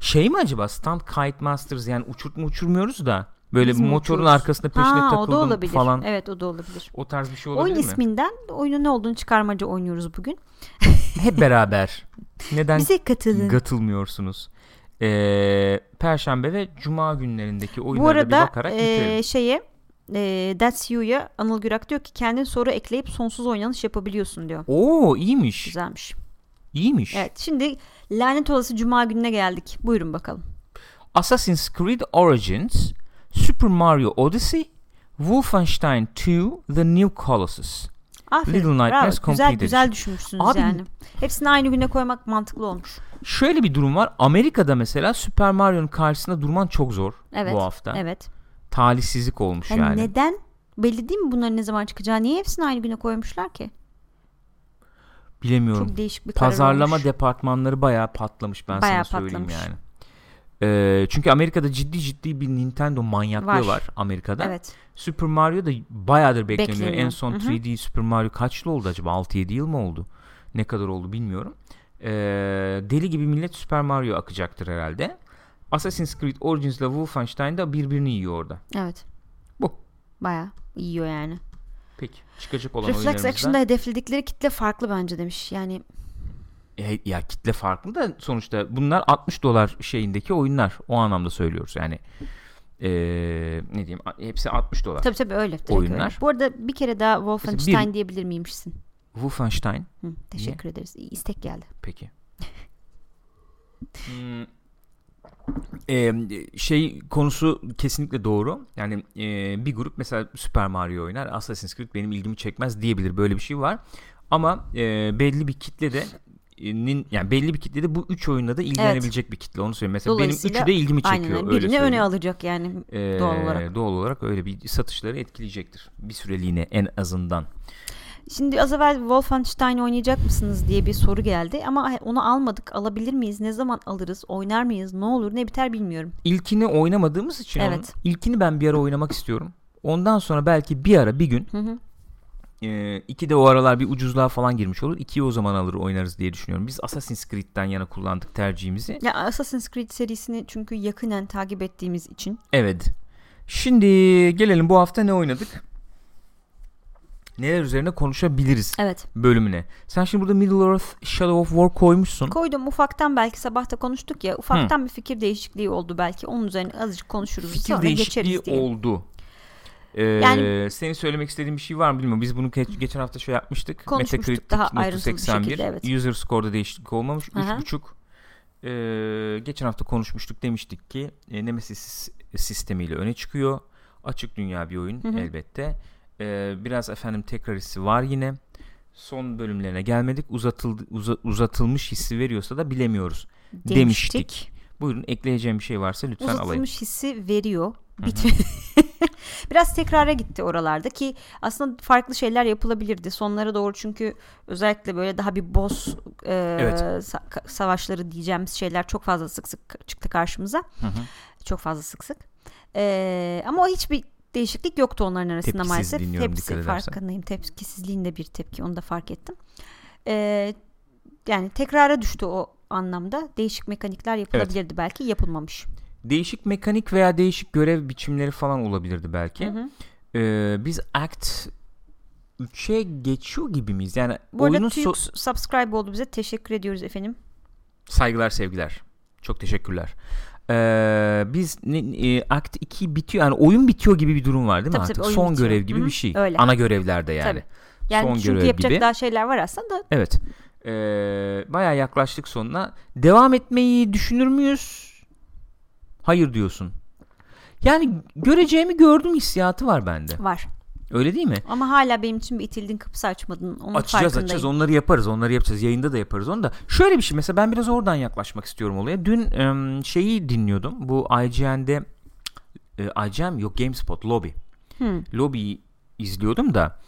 şey mi acaba Stunt Kite Masters yani uçurtma uçurmuyoruz da böyle Biz motorun arkasında peşine ha, o da takıldım olabilir. falan. Evet o da olabilir. O tarz bir şey olabilir Oyun mi? isminden oyunun ne olduğunu çıkarmaca oynuyoruz bugün. Hep beraber. Neden Bize katılın. katılmıyorsunuz? Ee, Perşembe ve Cuma günlerindeki oyunlara Bu bir arada bakarak e, bitirelim. şeye e, That's You'ya Anıl Gürak diyor ki kendin soru ekleyip sonsuz oynanış yapabiliyorsun diyor. Oo iyiymiş. Güzelmiş. İyiymiş. Evet şimdi lanet olası cuma gününe geldik. Buyurun bakalım. Assassin's Creed Origins, Super Mario Odyssey, Wolfenstein 2: The New Colossus. Aferin. Little Nightmares bravo. Güzel güzel düşünmüşsünüz Abi- yani. Hepsini aynı güne koymak mantıklı olmuş. Şöyle bir durum var. Amerika'da mesela Super Mario'nun karşısında durman çok zor Evet. bu hafta. Evet. Talihsizlik olmuş Yani yani. neden? Belli değil mi bunların ne zaman çıkacağı? Niye hepsini aynı güne koymuşlar ki? Bilemiyorum. Çok değişik bir karar Pazarlama olmuş. departmanları bayağı patlamış ben Bayağı sana söyleyeyim patlamış. yani. Ee, çünkü Amerika'da ciddi ciddi bir Nintendo manyaklığı Var. var, Amerika'da. Evet. Super Mario da bayağıdır bekleniyor. Bekleniyor. En son Hı hı. 3D Super Mario kaç yıl oldu acaba? 6-7 yıl mı oldu? Ne kadar oldu bilmiyorum. Ee, deli gibi millet Super Mario akacaktır herhalde. Assassin's Creed Origins ile Wolfenstein de birbirini yiyor orada. Evet. Bu. Bayağı yiyor yani. Peki çıkacak olan Reflex. Action'da hedefledikleri kitle farklı bence demiş. Yani E, ya kitle farklı da sonuçta bunlar 60 dolar şeyindeki oyunlar. O anlamda söylüyoruz yani. Ee, ne diyeyim hepsi 60 dolar. tabii tabii öyle. Oyunlar. öyle. Bu arada bir kere daha Wolfenstein bir- diyebilir miymişsin? Wolfenstein Hı, teşekkür ederiz. İstek geldi. Peki. Hmm, e, şey konusu kesinlikle doğru. Yani e, bir grup mesela Super Mario oynar. Assassin's Creed benim ilgimi çekmez diyebilir. Böyle bir şey var. Ama e, belli bir kitle de e, nin yani belli bir kitlede bu üç oyunla da ilgilenebilecek bir kitle onu söyleyeyim. Mesela benim üçü de ilgimi Aynen çekiyor. öyle. öyle Birini öne söyleyeyim. alacak yani Ee, doğal olarak. doğal olarak öyle bir satışları etkileyecektir. Bir süreliğine en azından. Şimdi az evvel Wolfenstein oynayacak mısınız diye bir soru geldi ama onu almadık. Alabilir miyiz? Ne zaman alırız? Oynar mıyız? Ne olur? Ne biter bilmiyorum. İlkini oynamadığımız için Evet. onun, ilkini ben bir ara oynamak istiyorum. Ondan sonra belki bir ara bir gün Hı hı. E, iki de o aralar bir ucuzluğa falan girmiş olur. İkiyi o zaman alır oynarız diye düşünüyorum. Biz Assassin's Creed'den yana kullandık tercihimizi. Ya Assassin's Creed serisini çünkü yakinen takip ettiğimiz için. Evet. Şimdi gelelim bu hafta ne oynadık? Neler üzerine konuşabiliriz Evet. bölümüne. Sen şimdi burada Middle Earth Shadow of War koymuşsun. Koydum ufaktan belki sabah da konuştuk ya. Ufaktan bir fikir değişikliği oldu belki. Onun üzerine azıcık konuşuruz. Fikir sonra değişikliği geçeriz diye. oldu. Ee, Yani- senin söylemek istediğin bir şey var mı bilmiyorum. Biz bunu ge- geçen hafta şey yapmıştık. Konuşmuştuk Metacritic daha notu ayrıntılı bir 81. şekilde, evet. User score'da değişiklik olmamış. Aha. 3.5. Ee, geçen hafta konuşmuştuk. Demiştik ki e, Nemesis sistemiyle öne çıkıyor. Açık dünya bir oyun Hı hı. elbette. Ee, biraz efendim tekrar hissi var yine. Son bölümlerine gelmedik. Uzatıldı, uza- uzatılmış hissi veriyorsa da bilemiyoruz. Demiştik. Buyurun ekleyeceğim bir şey varsa lütfen alayım. Uzatılmış hissi veriyor. Bit Biraz tekrara gitti oralarda ki aslında farklı şeyler yapılabilirdi. Sonlara doğru çünkü özellikle böyle daha bir boss e, Evet. sa- savaşları diyeceğimiz şeyler çok fazla sık sık çıktı karşımıza. Hı hı. Çok fazla sık sık. E, ama o hiçbir değişiklik yoktu onların arasında Tepkisiz maalesef. edersen. farkındayım. Tepkisizliğin de bir tepki onu da fark ettim. E, yani tekrara düştü o anlamda. Değişik mekanikler yapılabilirdi belki yapılmamış. Değişik mekanik veya değişik görev biçimleri falan olabilirdi belki. Hı hı. Ee, biz Act 3'e geçiyor gibi miyiz? Yani Bu arada oyunun TÜYük so- subscribe oldu bize. Teşekkür ediyoruz efendim. saygılar sevgiler. Çok teşekkürler. Ee, biz ne, e, Act 2 bitiyor yani oyun bitiyor gibi bir durum var değil mi Tabii, artık? tabii, oyun Son bitiyor. görev gibi Hı hı, bir şey. öyle. Ana görevlerde yani. Tabii. Yani Son çünkü görev yapacak gibi. daha şeyler var aslında. Evet. Ee, bayağı yaklaştık sonuna. Devam etmeyi düşünür müyüz? Hayır diyorsun. Yani göreceğimi gördüm hissiyatı var bende. Var. Öyle değil mi? Ama hala benim için bir itildin kapısı açmadın. Onun açacağız açacağız onları yaparız onları yapacağız yayında da yaparız onu da şöyle bir şey mesela ben biraz oradan yaklaşmak istiyorum olaya dün şeyi dinliyordum bu IGN'de e, IGN yok GameSpot Lobby Hı. Lobby'yi izliyordum da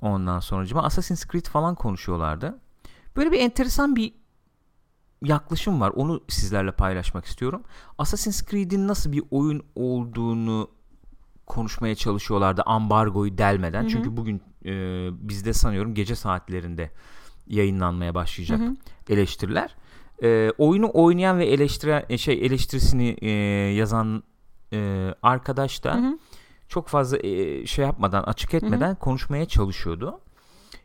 ondan sonra Assassin's Creed falan konuşuyorlardı böyle bir enteresan bir yaklaşım var onu sizlerle paylaşmak istiyorum Assassin's Creed'in nasıl bir oyun olduğunu konuşmaya çalışıyorlardı ambargoyu delmeden Hı hı. çünkü bugün e, bizde sanıyorum gece saatlerinde yayınlanmaya başlayacak Hı hı. eleştiriler. E, oyunu oynayan ve eleştiren e, şey eleştirisini e, yazan e, arkadaş da Hı hı. çok fazla e, şey yapmadan açık etmeden konuşmaya çalışıyordu.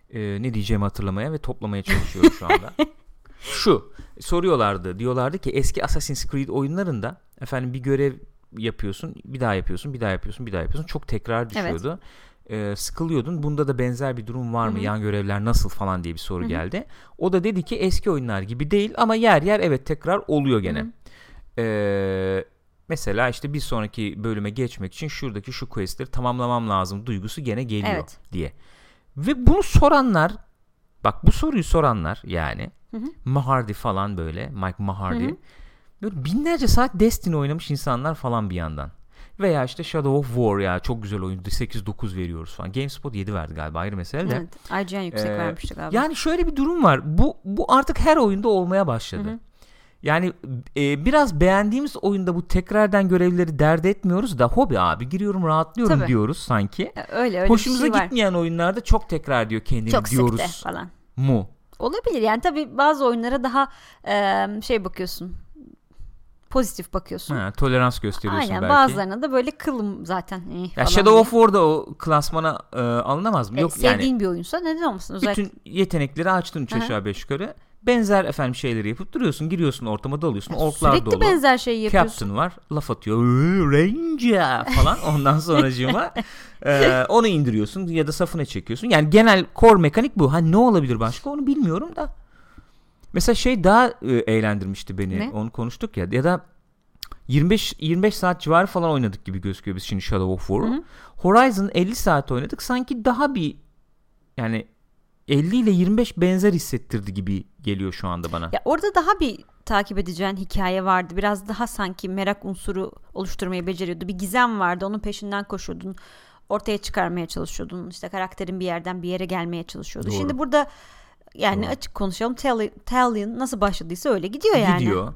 E, ne diyeceğimi hatırlamaya ve toplamaya çalışıyorum şu anda. Şu soruyorlardı diyorlardı ki eski Assassin's Creed oyunlarında efendim bir görev yapıyorsun bir daha yapıyorsun bir daha yapıyorsun bir daha yapıyorsun çok tekrar düşüyordu. E, sıkılıyordun bunda da benzer bir durum var mı Hı hı. yan görevler nasıl falan diye bir soru Hı hı. geldi. O da dedi ki eski oyunlar gibi değil ama yer yer evet tekrar oluyor gene. Ee, mesela işte bir sonraki bölüme geçmek için şuradaki şu questleri tamamlamam lazım duygusu gene geliyor Evet. diye. Ve bunu soranlar bak bu soruyu soranlar yani Hı hı. Mahardy falan böyle Mike Mahardy Hı hı. böyle binlerce saat Destiny oynamış insanlar falan bir yandan. Veya işte Shadow of War ya çok güzel oyun 8-9 veriyoruz falan. GameSpot 7 verdi galiba ayrı mesele de. Evet. IGN yüksek Ee, vermişti galiba. Yani şöyle bir durum var. Bu bu artık her oyunda olmaya başladı. Hı hı. Yani e, biraz beğendiğimiz oyunda bu tekrardan görevleri dert etmiyoruz da hobi abi giriyorum rahatlıyorum Tabii. diyoruz sanki. Ya Öyle öyle Hoşumuza şey var. gitmeyen oyunlarda çok tekrar diyor kendini Çok diyoruz sıktı falan. mu? Olabilir yani tabii bazı oyunlara daha e, şey bakıyorsun. Pozitif bakıyorsun. Ha, tolerans gösteriyorsun Aynen belki. bazılarına da böyle kılım zaten. eh, Ya Shadow diye. of War'da o klasmana e, alınamaz mı? E, Yok yani sevdiğin bir oyunsa neden olmasın? Özellikle bütün yetenekleri açtın 3 Hı hı. aşağı 5 yukarı. Benzer efendim şeyleri yapıp duruyorsun. Giriyorsun ortama dalıyorsun. Orklar sürekli dolu. benzer şeyi yapıyorsun. Captain var laf atıyor "Ee, Ranger falan ondan sonracığıma e, onu indiriyorsun ya da safına çekiyorsun yani genel core mekanik bu ha ne olabilir başka onu bilmiyorum da mesela şey daha e, eğlendirmişti beni Ne? onu konuştuk ya ya da 25 25 saat civarı falan oynadık gibi gözüküyor biz şimdi Shadow of War'u. Horizon 50 saat oynadık sanki daha bir yani 50 ile 25 benzer hissettirdi gibi geliyor şu anda bana. Ya orada daha bir takip edeceğin hikaye vardı. Biraz daha sanki merak unsuru oluşturmayı beceriyordu. Bir gizem vardı. Onun peşinden koşuyordun. ortaya çıkarmaya çalışıyordun. İşte karakterin bir yerden bir yere gelmeye çalışıyordu. Doğru. Şimdi burada yani Doğru. açık konuşalım. Tali- Talion nasıl başladıysa öyle gidiyor yani. Gidiyor.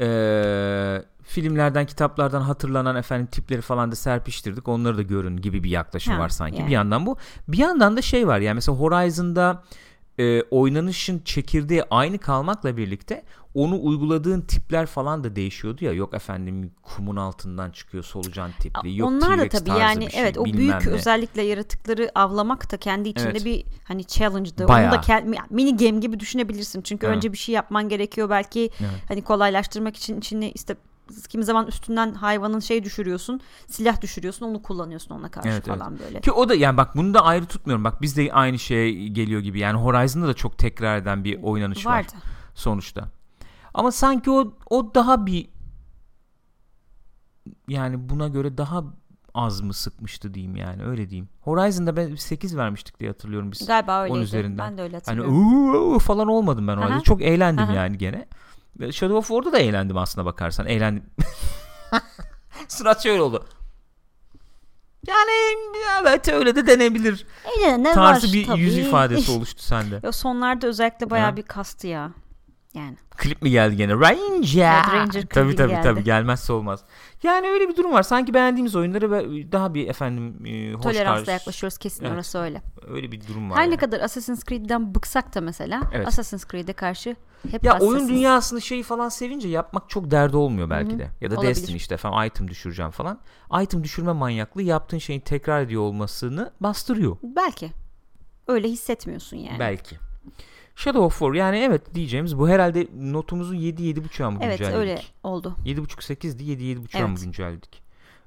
Ee, filmlerden, kitaplardan hatırlanan efendim tipleri falan da serpiştirdik. Onları da görün gibi bir yaklaşım Ha, var sanki. yani. Bir yandan bu. Bir yandan da şey var yani mesela Horizon'da e, oynanışın çekirdeği aynı kalmakla birlikte onu uyguladığın tipler falan da değişiyordu ya. Yok efendim kumun altından çıkıyor solucan tipli. Yok Onlar da tabii yani şey, evet o büyük ne. özellikle yaratıkları avlamak da kendi içinde Evet. bir hani challenge'dı. Bayağı. Onu da ke- mini game gibi düşünebilirsin. Çünkü Evet. önce bir şey yapman gerekiyor belki Evet. hani kolaylaştırmak için içine işte kimi zaman üstünden hayvanın şey düşürüyorsun, silah düşürüyorsun, onu kullanıyorsun ona karşı Evet, evet. falan böyle. Ki o da yani bak bunu da ayrı tutmuyorum. Bak biz de aynı şeye geliyor gibi. Yani Horizon'da da çok tekrar eden bir oynanış var. Vardı. sonuçta. Ama sanki o o daha bir yani buna göre daha az mı sıkmıştı diyeyim yani öyle diyeyim. Horizon'da ben 8 vermiştik diye hatırlıyorum biz. Galiba öyleydi. üzerinden. Ben de öyle Hani hatırlıyorum. uuu falan olmadım ben orada. Çok eğlendim Aha. yani gene. Shadow of War'da da eğlendim aslına bakarsan. Eğlendim. Surat şöyle oldu. Yani evet öyle de denebilir. Eğlenenler Tarzı var bir tabii. yüz ifadesi oluştu sende. Ya sonlarda özellikle bayağı Ha. bir kastı ya. Yani. Klip mi geldi gene? Ranger. Evet, Ranger tabii tabii geldi. tabii gelmezse olmaz. Yani öyle bir durum var. Sanki beğendiğimiz oyunları ve daha bir efendim e, hoş Toleransla karşı- yaklaşıyoruz kesin Evet. orası öyle. Öyle bir durum var. Her yani. ne kadar Assassin's Creed'den bıksak da mesela Evet. Assassin's Creed'e karşı hep ya oyun dünyasını şeyi falan sevince yapmak çok derdi olmuyor belki Hı hı. de. Ya da Olabilir. Destiny işte efendim item düşüreceğim falan. Item düşürme manyaklığı yaptığın şeyin tekrar ediyor olmasını bastırıyor. Belki. Öyle hissetmiyorsun yani. Belki. Shadow of War yani evet diyeceğimiz bu herhalde notumuzu 7 7.5'a mı Evet güncelledik? öyle oldu. 7.5 8'di 7 7.5'a mı Evet. güncelledik?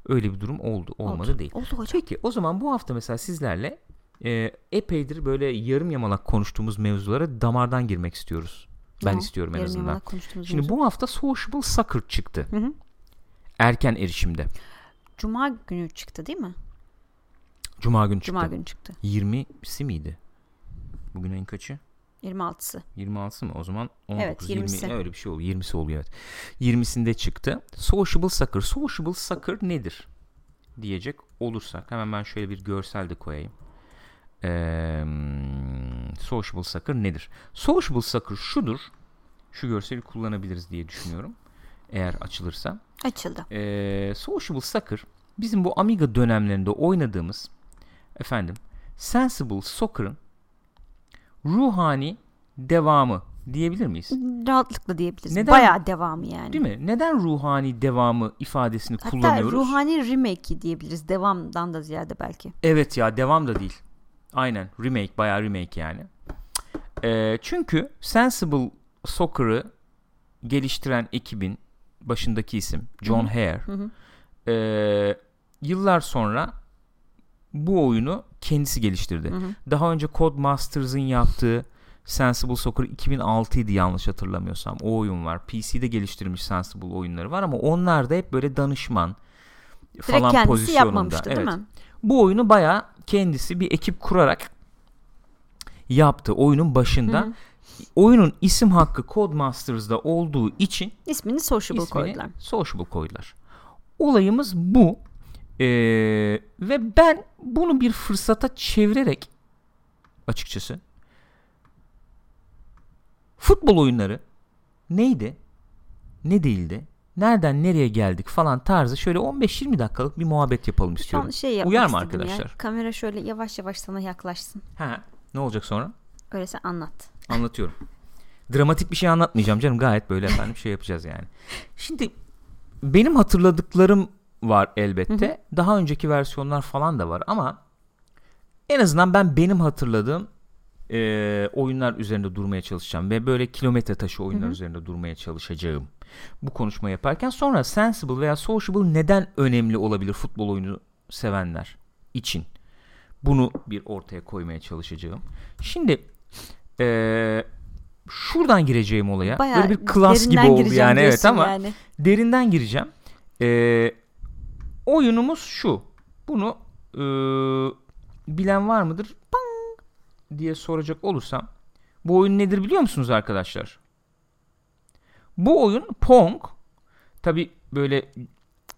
Öyle bir durum oldu. Olmadı oldu. değil. Oldu hocam. Peki o zaman bu hafta mesela sizlerle e, epeydir böyle yarım yamalak konuştuğumuz mevzulara damardan girmek istiyoruz. Ben Tamam, istiyorum en azından. Şimdi bu hafta Sociable Soccer çıktı. Hı hı. Erken erişimde. Cuma günü çıktı değil mi? Cuma günü çıktı. Cuma günü çıktı. 20'si miydi? Bugün ayın kaçı? 26'sı. 26'sı mı? O zaman 19, Evet, 20 20'si. öyle bir şey oluyor. 20'si oluyor evet. 20'sinde çıktı. Sociable Soccer. Sociable Soccer nedir? Diyecek olursak hemen ben şöyle bir görsel de koyayım. Ee, Sociable Soccer nedir? Sociable Soccer şudur. Şu görseli kullanabiliriz diye düşünüyorum. Eğer açılırsa. Açıldı. Ee, Sociable Soccer bizim bu Amiga dönemlerinde oynadığımız efendim Sensible Soccer'ın ruhani devamı diyebilir miyiz? Rahatlıkla diyebiliriz. Neden? Bayağı devamı yani. Değil mi? Neden ruhani devamı ifadesini Hatta kullanıyoruz? ruhani remake diyebiliriz. Devamdan da ziyade belki. Evet ya devam da değil. Aynen remake bayağı remake yani. Ee, çünkü Sensible Soccer'ı geliştiren ekibin başındaki isim John Hare Hı hı. ee, yıllar sonra bu oyunu kendisi geliştirdi. Hı hı. Daha önce Codemasters'ın yaptığı Sensible Soccer 2006 idi yanlış hatırlamıyorsam. O oyun var. PC'de geliştirilmiş Sensible oyunları var ama onlar da hep böyle danışman Direkt falan kendisi pozisyonunda. yapmamıştı evet. değil mi? Bu oyunu bayağı kendisi bir ekip kurarak yaptı oyunun başında. Hı. Oyunun isim hakkı Codemasters'da olduğu için İsmini Sociable ismini koydular. Sociable koydular. Olayımız bu. Ee, ve ben bunu bir fırsata çevirerek açıkçası futbol oyunları neydi? Ne değildi? Nereden nereye geldik falan tarzı şöyle 15-20 dakikalık bir muhabbet yapalım istiyorum. an şey Uyar mı istedim ya. arkadaşlar? Kamera şöyle yavaş yavaş sana yaklaşsın. Ha, ne olacak sonra? Öyleyse anlat. Anlatıyorum. Dramatik bir şey anlatmayacağım canım. Gayet böyle efendim şey yapacağız yani. Şimdi benim hatırladıklarım var elbette. Daha önceki versiyonlar falan da var ama en azından ben benim hatırladığım e, oyunlar üzerinde durmaya çalışacağım ve böyle kilometre taşı oyunlar üzerinde durmaya çalışacağım. Bu konuşma yaparken sonra Sensible veya Sociable neden önemli olabilir futbol oyunu sevenler için? Bunu bir ortaya koymaya çalışacağım. Şimdi eee, şuradan gireceğim olaya. Bayağı Böyle bir klas gibi oldu yani evet ama yani. derinden gireceğim. Eee, oyunumuz şu. Bunu eee, bilen var mıdır? Bang diye soracak olursam bu oyun nedir biliyor musunuz arkadaşlar? Bu oyun Pong. Tabi böyle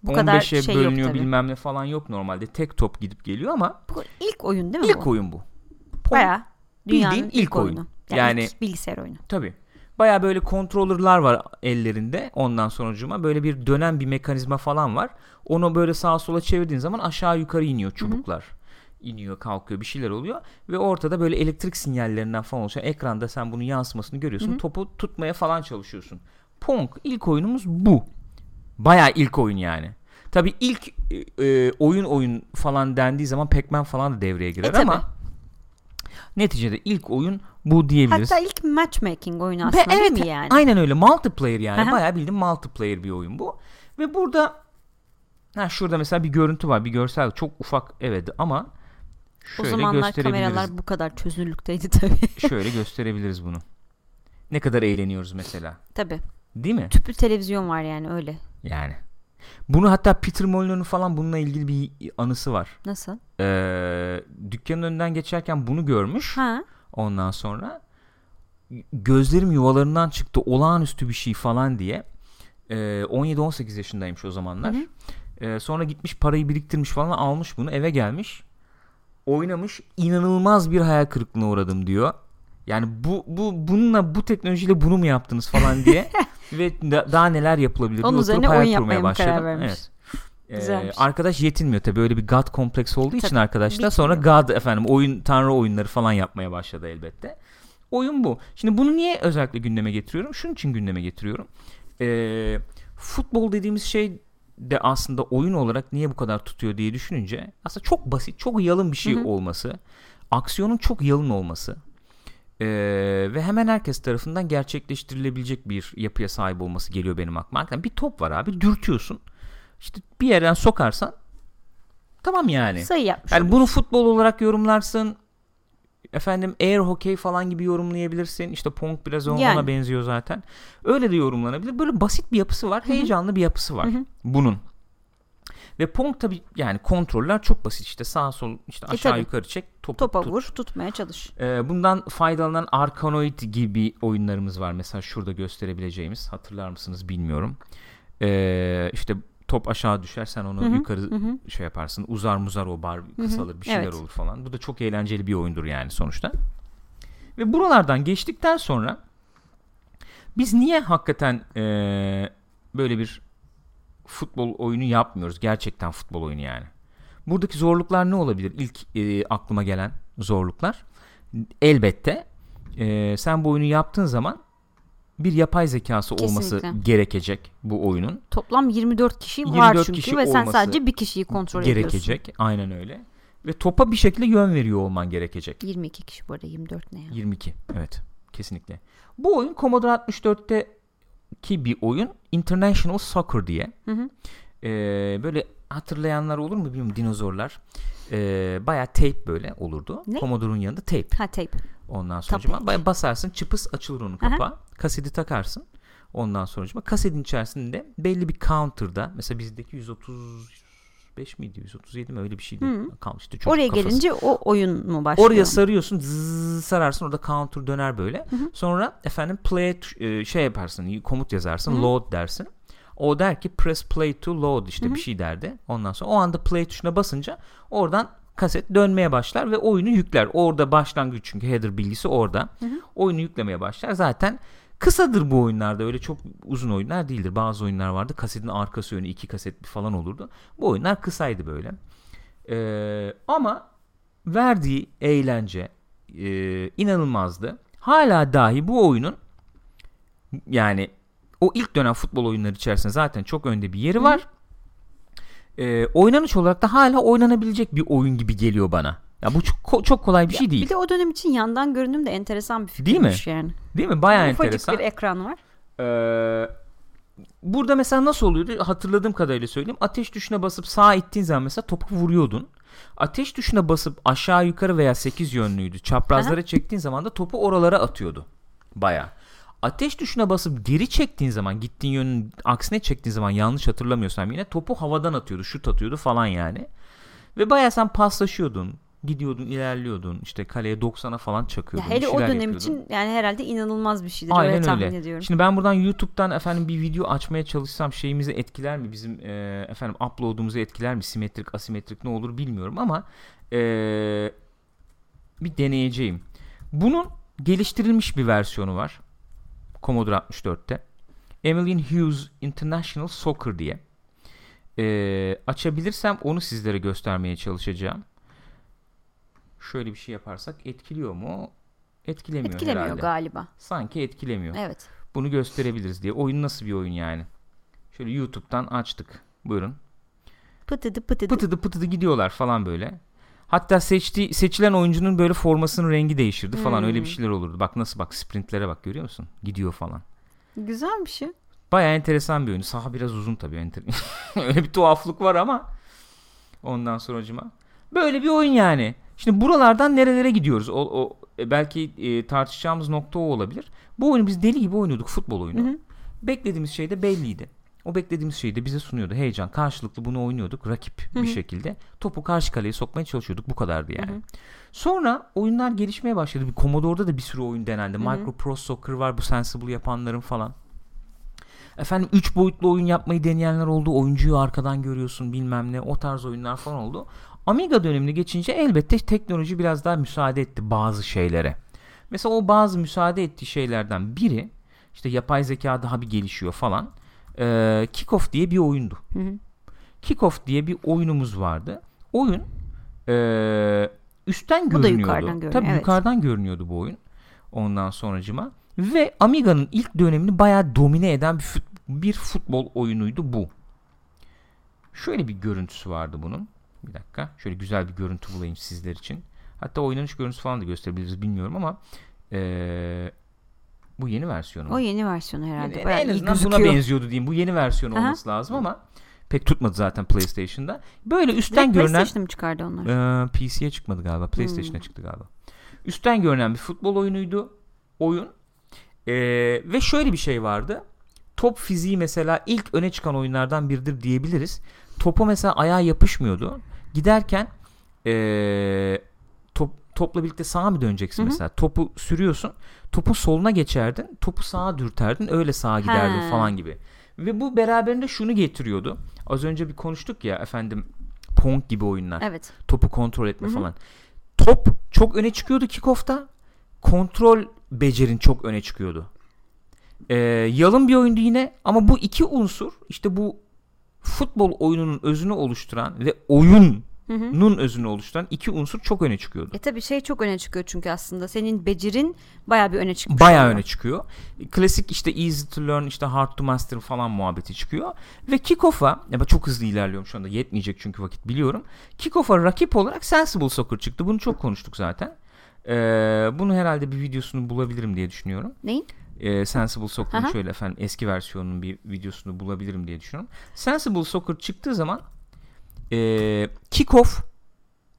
Bu kadar 15'e şey yok bölünüyor tabii. bilmem ne falan yok normalde. Tek top gidip geliyor ama Bu ilk oyun değil mi ilk bu? oyun bu. Bayağı dünyanın Bildiğin ilk, ilk oyunu. oyunu. Yani- Yani ilk bilgisayar oyunu. Tabii. Baya böyle kontrolörler var ellerinde ondan sonucuma böyle bir dönen bir mekanizma falan var. Onu böyle sağa sola çevirdiğin zaman aşağı yukarı iniyor çubuklar. İniyor kalkıyor bir şeyler oluyor ve ortada böyle elektrik sinyallerinden falan oluşan ekranda sen bunun yansımasını görüyorsun. Topu tutmaya falan çalışıyorsun. Pong ilk oyunumuz bu. Baya ilk oyun yani. Tabii ilk e, e, oyun oyun falan dendiği zaman Pac-Man falan da devreye girer E, tabii. ama neticede ilk oyun bu diyebiliriz. Hatta ilk matchmaking oyunu aslında evet, değil mi yani? Aynen öyle. Multiplayer yani. Aha. Bayağı bildiğin multiplayer bir oyun bu. Ve burada ha şurada mesela bir görüntü var. Bir görsel çok ufak evet ama o şöyle zamanlar gösterebiliriz. kameralar bu kadar çözünürlükteydi tabii. şöyle gösterebiliriz bunu. Ne kadar eğleniyoruz mesela. tabii. Değil mi? Tüplü televizyon var yani öyle. Yani. Bunu hatta Peter Molyneux'un falan bununla ilgili bir anısı var. Nasıl? Ee, dükkanın önünden geçerken bunu görmüş. Ha. Ondan sonra gözlerim yuvalarından çıktı olağanüstü bir şey falan diye. Ee, 17-18 yaşındaymış o zamanlar. Hı hı. Ee, sonra gitmiş parayı biriktirmiş falan almış bunu eve gelmiş. Oynamış inanılmaz bir hayal kırıklığına uğradım diyor. Yani bu bu bununla bu teknolojiyle bunu mu yaptınız falan diye ve da- daha neler yapılabilir Onun üzerine hayal oyun kurmaya karar başladım. vermiş? Evet. Ee, arkadaş yetinmiyor tabii öyle bir God kompleksi olduğu için Tabii, arkadaşlar sonra. God efendim oyun tanrı oyunları falan yapmaya başladı elbette. Oyun bu. Şimdi bunu niye özellikle gündeme getiriyorum? Şunun için gündeme getiriyorum. Ee, futbol dediğimiz şey de aslında oyun olarak niye bu kadar tutuyor diye düşününce aslında çok basit, çok yalın bir şey Hı hı. olması, aksiyonun çok yalın olması ee, ve hemen herkes tarafından gerçekleştirilebilecek bir yapıya sahip olması geliyor benim aklıma. Hakikaten bir top var abi, dürtüyorsun. İşte bir yerden sokarsan tamam yani. Sayı yapmış. Yani bunu futbol olarak yorumlarsın. Efendim air hockey falan gibi yorumlayabilirsin. İşte Pong biraz ona Yani. benziyor zaten. Öyle de yorumlanabilir. Böyle basit bir yapısı var. Heyecanlı bir yapısı var Hı hı. bunun. Ve Pong tabi yani kontroller çok basit işte sağ sol işte aşağı tabii. yukarı çek topu Topa tut. vur, tutmaya çalış. Ee, bundan faydalanan Arkanoid gibi oyunlarımız var. Mesela şurada gösterebileceğimiz. Hatırlar mısınız bilmiyorum. Ee, işte top aşağı düşer sen onu Hı hı, yukarı hı hı. şey yaparsın. Uzar muzar o bar kısalır bir şeyler evet. olur falan. Bu da çok eğlenceli bir oyundur yani sonuçta. Ve buralardan geçtikten sonra biz niye hakikaten ee, böyle bir futbol oyunu yapmıyoruz? Gerçekten futbol oyunu yani. Buradaki zorluklar ne olabilir? İlk e, aklıma gelen zorluklar. Elbette e, sen bu oyunu yaptığın zaman bir yapay zekası olması Kesinlikle. gerekecek bu oyunun. Toplam 24 kişi 24 var çünkü kişi ve sen olması sadece bir kişiyi kontrol ediyorsun. gerekecek. Aynen öyle. Ve topa bir şekilde yön veriyor olman gerekecek. 22 kişi bu arada 24 ne ya? 22. Evet. Kesinlikle. Bu oyun Commodore 64'te ki bir oyun International Soccer diye. Hı hı. Ee, böyle hatırlayanlar olur mu bilmiyorum dinozorlar. Ee, bayağı tape böyle olurdu. Ne? Commodore'un yanında tape. Ha tape. Ondan sonra bayağı basarsın çıpıs açılır onun Aha. kapağı. Kaseti takarsın. Ondan sonra kasetin içerisinde belli bir counter'da mesela bizdeki 135 miydi 137 mi öyle bir şeydi. Hı. Kalmıştı çocuk Oraya kafası. gelince o oyun mu başlıyor? Oraya sarıyorsun zzz, sararsın orada counter döner böyle. Sonra efendim play e, şey yaparsın komut yazarsın load dersin. O der ki press play to load işte bir şey derdi. Ondan sonra o anda play tuşuna basınca oradan kaset dönmeye başlar ve oyunu yükler. Orada başlangıç çünkü header bilgisi orada. Oyunu yüklemeye başlar. Zaten kısadır bu oyunlarda öyle çok uzun oyunlar değildir. Bazı oyunlar vardı kasetin arkası önü iki kaset falan olurdu. Bu oyunlar kısaydı böyle. Ee, ama verdiği eğlence e, inanılmazdı. Hala dahi bu oyunun yani o ilk dönem futbol oyunları içerisinde zaten çok önde bir yeri var. Ee, oynanış olarak da hala oynanabilecek bir oyun gibi geliyor bana. Ya bu çok, çok kolay bir şey değil. Bir de o dönem için yandan görünüm de enteresan bir Değil mi? yani. Değil mi? Bayağı Ufacık enteresan. bir ekran var. Ee, burada mesela nasıl oluyordu? Hatırladığım kadarıyla söyleyeyim. Ateş tuşuna basıp sağa ittiğin zaman mesela topu vuruyordun. Ateş tuşuna basıp aşağı yukarı veya 8 yönlüydü. Çaprazlara çektiğin zaman da topu oralara atıyordu. Baya. Ateş tuşuna basıp geri çektiğin zaman gittiğin yönün aksine çektiğin zaman yanlış hatırlamıyorsam yine topu havadan atıyordu. Şut atıyordu falan yani. Ve baya sen paslaşıyordun. Gidiyordun, ilerliyordun. işte kaleye 90'a falan çakıyordun. Ya hele o dönem yapıyordun. için yani herhalde inanılmaz bir şeydir. Aynen öyle tahmin öyle. ediyorum. Şimdi ben buradan YouTube'dan efendim bir video açmaya çalışsam şeyimizi etkiler mi? Bizim e, efendim upload'umuzu etkiler mi? Simetrik, asimetrik ne olur bilmiyorum ama e, bir deneyeceğim. Bunun geliştirilmiş bir versiyonu var. Commodore 64'te. Emmeline Hughes International Soccer diye. E, açabilirsem onu sizlere göstermeye çalışacağım. Şöyle bir şey yaparsak etkiliyor mu? Etkilemiyor, Etkilemiyor herhalde. galiba. Sanki etkilemiyor Evet. bunu gösterebiliriz diye. Oyun nasıl bir oyun yani? Şöyle YouTube'dan açtık. Buyurun. Pıtıdı pıtıdı. Pıtıdı pıtıdı gidiyorlar falan böyle. Hatta seçti, seçilen oyuncunun böyle formasının rengi değişirdi falan Hmm. öyle bir şeyler olurdu. Bak nasıl bak sprintlere bak görüyor musun? Gidiyor falan. Güzel bir şey. Baya enteresan bir oyun. Saha biraz uzun tabii. enter- öyle bir tuhaflık var ama ondan sonracıma. Böyle bir oyun yani. Şimdi buralardan nerelere gidiyoruz? O, o e, belki e, tartışacağımız nokta o olabilir. Bu oyunu biz deli gibi oynuyorduk futbol oyunu. Hı hı. Beklediğimiz şey de belliydi. O beklediğimiz şeyi de bize sunuyordu. Heyecan. Karşılıklı bunu oynuyorduk. Rakip Hı bir şekilde. Topu karşı kaleye sokmaya çalışıyorduk. Bu kadardı yani. Hı hı. Sonra oyunlar gelişmeye başladı. Bir Commodore'da da bir sürü oyun denendi. Hı hı. Micro Pro Soccer var. Bu Sensible yapanların falan. Efendim 3 boyutlu oyun yapmayı deneyenler oldu. Oyuncuyu arkadan görüyorsun bilmem ne. O tarz oyunlar falan oldu. Amiga dönemini geçince elbette teknoloji biraz daha müsaade etti bazı şeylere. Mesela o bazı müsaade ettiği şeylerden biri işte yapay zeka daha bir gelişiyor falan. Ee, Kickoff diye bir oyundu. Hı hı. Kickoff diye bir oyunumuz vardı. Oyun ee, üstten Bu da görünüyordu. yukarıdan görünüyor, Tabii evet. yukarıdan görünüyordu bu oyun. Ondan sonracıma ve Amiga'nın ilk dönemini bayağı domine eden bir, fut- bir futbol oyunuydu bu. Şöyle bir görüntüsü vardı bunun. Bir dakika. Şöyle güzel bir görüntü bulayım sizler için. Hatta oynanış görüntüsü falan da gösterebiliriz bilmiyorum ama ee, bu yeni versiyonu. O yeni versiyonu herhalde. Yani en azından buna benziyordu diyeyim. Bu yeni versiyonu Aha. olması lazım ama pek tutmadı zaten PlayStation'da. Böyle üstten Direkt görünen PlayStation'a mı çıkardı onlar? ee, PC'ye çıkmadı galiba. PlayStation'a Hmm. çıktı galiba. Üstten görünen bir futbol oyunuydu. Oyun. Ee, ve şöyle bir şey vardı. Top fiziği mesela ilk öne çıkan oyunlardan biridir diyebiliriz. Topa mesela ayağa yapışmıyordu. Giderken top, topla birlikte sağa mı döneceksin Hı hı. mesela? Topu sürüyorsun. Topun soluna geçerdin. Topu sağa dürterdin. Öyle sağa giderdin He. falan gibi. Ve bu beraberinde şunu getiriyordu. Az önce bir konuştuk ya efendim Pong gibi oyunlar Evet. topu kontrol etme Hı hı. falan. Top çok öne çıkıyordu kickoff'ta. Kontrol becerin çok öne çıkıyordu. Ee, yalın bir oyundu yine ama bu iki unsur işte bu futbol oyununun özünü oluşturan ve oyunun Hı. özünü oluşturan iki unsur çok öne çıkıyordu. E tabi şey çok öne çıkıyor çünkü aslında senin becerin bayağı bir öne. Bayağı oluyor. öne çıkıyor. Klasik işte easy to learn işte hard to master falan muhabbeti çıkıyor. Ve kickoff'a ya ben çok hızlı ilerliyorum şu anda yetmeyecek çünkü vakit biliyorum. Kickoff'a rakip olarak Sensible Soccer çıktı. Bunu çok konuştuk zaten. Ee, bunu herhalde bir videosunu bulabilirim diye düşünüyorum. Neyin? Ee, Sensible Soccer'ın şöyle efendim eski versiyonunun bir videosunu bulabilirim diye düşünüyorum. Sensible Soccer çıktığı zaman ee, Kickoff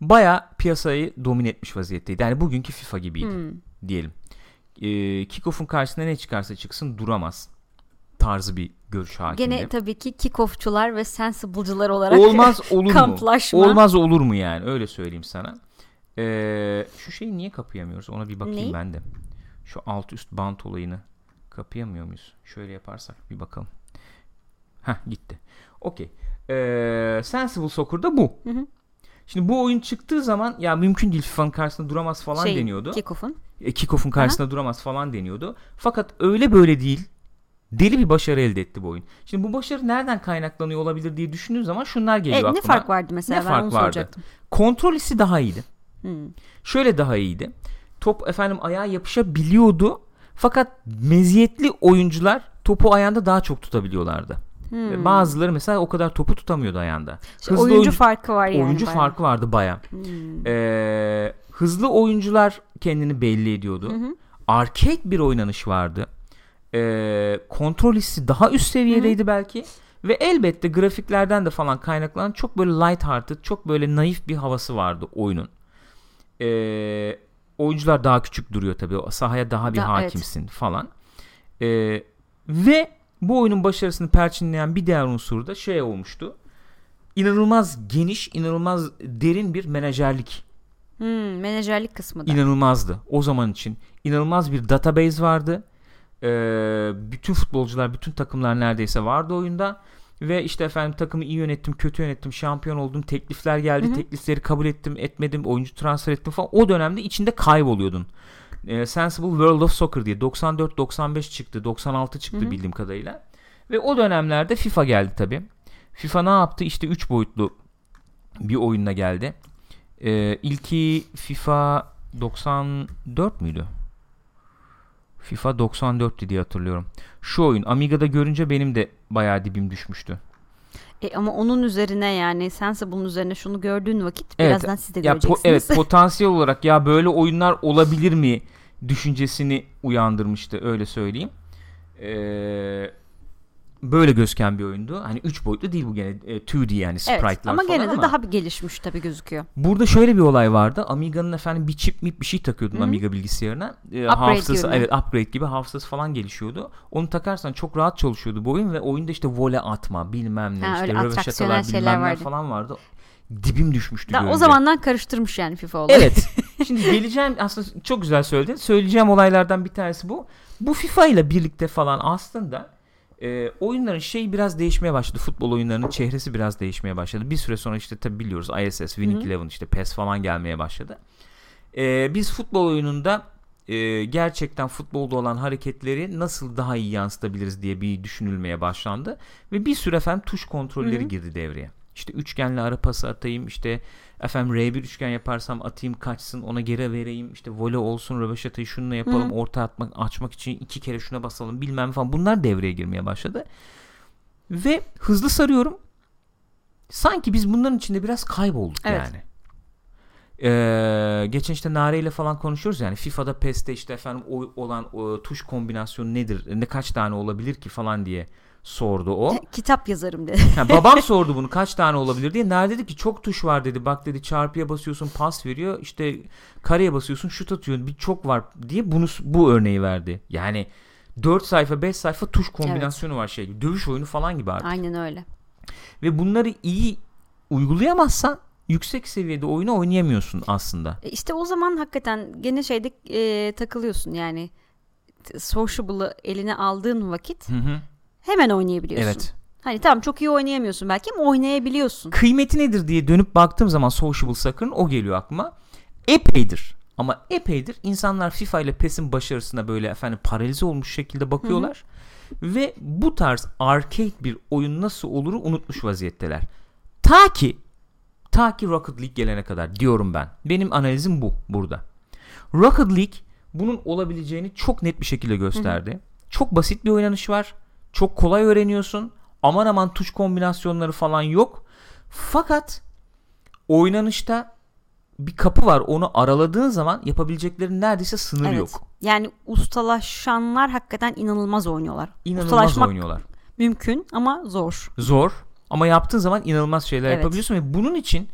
bayağı piyasayı domine etmiş vaziyetteydi. Yani bugünkü FIFA gibiydi Hmm. diyelim. E, Kickoff'un karşısına ne çıkarsa çıksın duramaz tarzı bir görüş hakimdi. Gene tabii ki kickoffçular ve sensible'cılar olarak Olmaz olur mu? kamplaşma. Olmaz olur mu yani öyle söyleyeyim sana. E, şu şeyi niye kapayamıyoruz ona bir bakayım Neyi? ben de. Şu alt üst bant olayını kapayamıyor muyuz? Şöyle yaparsak bir bakalım. Heh gitti. Okey. E, Sensible Soccer'da bu. Hı hı. Şimdi bu oyun çıktığı zaman ya mümkün değil FIFA'nın karşısında duramaz falan Şey, deniyordu. Kickoff'un. E, Kickoff'un karşısında duramaz falan deniyordu. Fakat öyle böyle değil. Deli bir başarı elde etti bu oyun. Şimdi bu başarı nereden kaynaklanıyor olabilir diye düşündüğün zaman şunlar E, geliyor ne aklıma. fark vardı mesela Ne ben fark onu vardı? soracaktım. Kontrol hissi daha iyiydi. Hmm. Şöyle daha iyiydi. Top efendim ayağa yapışabiliyordu. Fakat meziyetli oyuncular topu ayağında daha çok tutabiliyorlardı. Hmm. Bazıları mesela o kadar topu tutamıyordu ayağında. İşte oyuncu, farkı var yani. oyuncu bayağı. farkı vardı baya. Hmm. Ee, hızlı oyuncular kendini belli ediyordu. Hı hı. Arcade bir oynanış vardı. Ee, kontrol hissi daha üst seviyedeydi belki. Ve elbette grafiklerden de falan kaynaklanan çok böyle light hearted, çok böyle naif bir havası vardı oyunun. Ee, oyuncular daha küçük duruyor tabii. Sahaya daha bir Da- evet. hakimsin falan. Ee, ve bu oyunun başarısını perçinleyen bir diğer unsur da şey olmuştu. İnanılmaz geniş, inanılmaz derin bir menajerlik Hmm, menajerlik kısmı da. İnanılmazdı o zaman için. İnanılmaz bir database vardı. Ee, bütün futbolcular, bütün takımlar neredeyse vardı oyunda. Ve işte efendim takımı iyi yönettim, kötü yönettim, şampiyon oldum, teklifler geldi, Hı hı. teklifleri kabul ettim, etmedim, oyuncu transfer ettim falan. O dönemde içinde kayboluyordun. Ee, Sensible World of Soccer diye 94-95 çıktı, 96 çıktı Hı hı. bildiğim kadarıyla. Ve o dönemlerde FIFA geldi tabi. FIFA ne yaptı? İşte 3 boyutlu bir oyunla geldi. Ee, ilki FIFA 94 müydü? FIFA 94'tü diye hatırlıyorum. Şu oyun Amiga'da görünce benim de bayağı dibim düşmüştü. E, ama onun üzerine yani Sensible'ın üzerine şunu gördüğün vakit Evet, birazdan siz de Ya po- evet potansiyel olarak ya böyle oyunlar olabilir mi düşüncesini uyandırmıştı öyle söyleyeyim. Ee, böyle gözüken bir oyundu. Hani 3 boyutlu değil bu gene e, 2D yani sprite'lar Evet, ama falan gene de ama daha bir gelişmiş tabii gözüküyor. Burada şöyle bir olay vardı. Amiga'nın efendim bir çip mip bir şey takıyordun Hı hı. Amiga bilgisayarına. Ee, Upgrade hafızası gibi mi? evet upgrade gibi hafızası falan gelişiyordu. Onu takarsan çok rahat çalışıyordu bu oyun ve oyunda işte vole atma bilmem ne Ha, işte röveşatalar bilmem ne vardı. falan vardı. Dibim düşmüştü Da, o zamandan karıştırmış yani FIFA olayı. Evet. Şimdi geleceğim aslında çok güzel söyledin. Söyleyeceğim olaylardan bir tanesi bu. Bu FIFA ile birlikte falan aslında e, oyunların şeyi biraz değişmeye başladı. Futbol oyunlarının çehresi biraz değişmeye başladı. Bir süre sonra işte tabi biliyoruz ISS, Winning. Eleven işte PES falan gelmeye başladı. E, biz futbol oyununda e, gerçekten futbolda olan hareketleri nasıl daha iyi yansıtabiliriz diye bir düşünülmeye başlandı. Ve bir süre efendim tuş kontrolleri Hı hı. girdi devreye. İşte üçgenle ara pası atayım işte efendim R1 üçgen yaparsam atayım kaçsın ona geri vereyim işte vole olsun röveşatayı şununla yapalım hı. orta atmak açmak için iki kere şuna basalım bilmem falan bunlar devreye girmeye başladı. Ve hızlı sarıyorum. Sanki biz bunların içinde biraz kaybolduk Evet. yani. Ee, geçen işte Nare ile falan konuşuyoruz yani FIFA'da PES'te işte efendim o, olan o, tuş kombinasyonu nedir ne kaç tane olabilir ki falan diye sordu o. Kitap yazarım dedi. Ha, babam sordu bunu kaç tane olabilir diye. Nerede dedi ki çok tuş var dedi. Bak dedi çarpıya basıyorsun pas veriyor. İşte kareye basıyorsun şut atıyor. Bir çok var diye bunu bu örneği verdi. Yani 4 sayfa 5 sayfa tuş kombinasyonu var şey gibi. Dövüş oyunu falan gibi artık. Aynen öyle. Ve bunları iyi uygulayamazsan yüksek seviyede oyunu oynayamıyorsun aslında. E İşte o zaman hakikaten gene şeyde e, takılıyorsun yani Sociable'ı eline aldığın vakit Hı hı. Hemen oynayabiliyorsun. Evet. Hani tamam çok iyi oynayamıyorsun belki ama oynayabiliyorsun. Kıymeti nedir diye dönüp baktığım zaman Sociable Soccer'ın o geliyor aklıma. Epeydir. Ama epeydir insanlar FIFA ile PES'in başarısına böyle efendim paralize olmuş şekilde bakıyorlar. Ve bu tarz arcade bir oyun nasıl oluru unutmuş vaziyetteler. Ta ki ta ki Rocket League gelene kadar diyorum ben. Benim analizim bu burada. Rocket League bunun olabileceğini çok net bir şekilde gösterdi. Çok basit bir oynanış var. Çok kolay öğreniyorsun. Aman aman tuş kombinasyonları falan yok. Fakat oynanışta bir kapı var. Onu araladığın zaman yapabileceklerin neredeyse sınırı Evet. yok. Yani ustalaşanlar hakikaten inanılmaz oynuyorlar. İnanılmaz Ustalaşmak oynuyorlar. mümkün ama zor. Zor ama yaptığın zaman inanılmaz şeyler Evet. yapabiliyorsun ve bunun için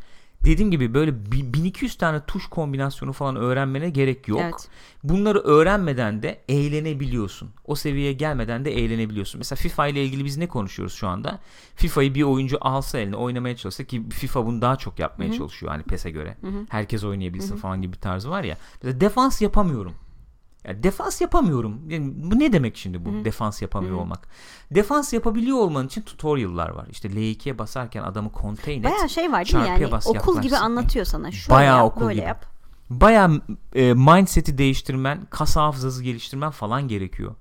dediğim gibi böyle bi- 1200 tane tuş kombinasyonu falan öğrenmene gerek yok. Evet. Bunları öğrenmeden de eğlenebiliyorsun. O seviyeye gelmeden de eğlenebiliyorsun. Mesela FIFA ile ilgili biz ne konuşuyoruz şu anda? FIFA'yı bir oyuncu alsa eline oynamaya çalışsa ki FIFA bunu daha çok yapmaya Hı hı. çalışıyor hani PES'e göre. Hı hı. Herkes oynayabilsin Hı hı. falan gibi bir tarzı var ya. Mesela defans yapamıyorum. Ya defans yapamıyorum. Yani bu ne demek şimdi bu? Hı hı. Defans yapamıyor Hı hı. olmak. Defans yapabiliyor olman için tutorial'lar var. İşte L2'ye basarken adamı contain et. Bayağı şey var değil mi yani bas, okul gibi yaklarsın. anlatıyor sana. Şöyle Bayağı yap, okul böyle gibi. yap. Baya e, mindset'i değiştirmen, kas hafızası geliştirmen falan gerekiyor.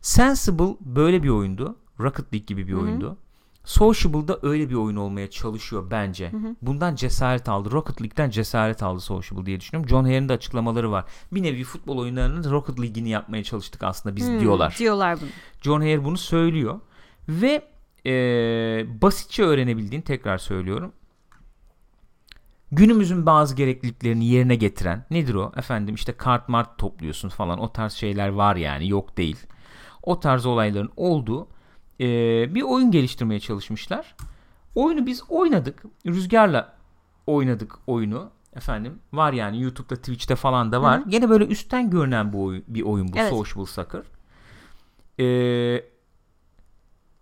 Sensible böyle bir oyundu. Rocket League gibi bir Hı hı. oyundu. Sociable'da öyle bir oyun olmaya çalışıyor bence. Hı hı. Bundan cesaret aldı. Rocket League'den cesaret aldı Sociable diye düşünüyorum. John Hare'in de açıklamaları var. Bir nevi futbol oyunlarının Rocket League'ini yapmaya çalıştık aslında biz Hmm, diyorlar. Diyorlar bunu. John Hare bunu söylüyor. Ve e, basitçe öğrenebildiğin tekrar söylüyorum. Günümüzün bazı gerekliliklerini yerine getiren nedir o? Efendim işte kart mart topluyorsun falan o tarz şeyler var yani yok değil. O tarz olayların olduğu e, bir oyun geliştirmeye çalışmışlar. Oyunu biz oynadık. Rüzgarla oynadık oyunu. Efendim var yani YouTube'da Twitch'te falan da var. Hı. Gene böyle üstten görünen bu oyun, bir oyun bu Evet. Sociable Soccer. Ee,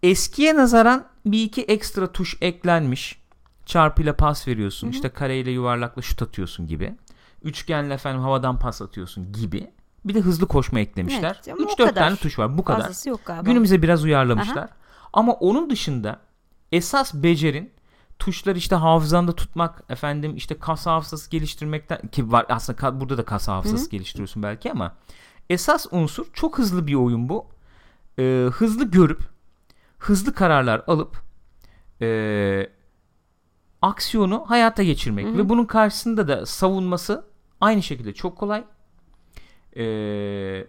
eskiye nazaran bir iki ekstra tuş eklenmiş. Çarpıyla pas veriyorsun. Hı hı. işte kareyle yuvarlakla şut atıyorsun gibi. Üçgenle efendim havadan pas atıyorsun gibi. Bir de hızlı koşma eklemişler. Evet, ama o 3-4 kadar. tane tuş var bu kadar. Fazlası yok galiba. Günümüze biraz uyarlamışlar. Ama onun dışında esas becerin tuşları işte hafızanda tutmak efendim işte kas hafızası geliştirmekten ki var aslında burada da kas hafızası geliştiriyorsun belki ama esas unsur çok hızlı bir oyun bu. Ee, hızlı görüp hızlı kararlar alıp ee, aksiyonu hayata geçirmek ve bunun karşısında da savunması aynı şekilde çok kolay. Ee,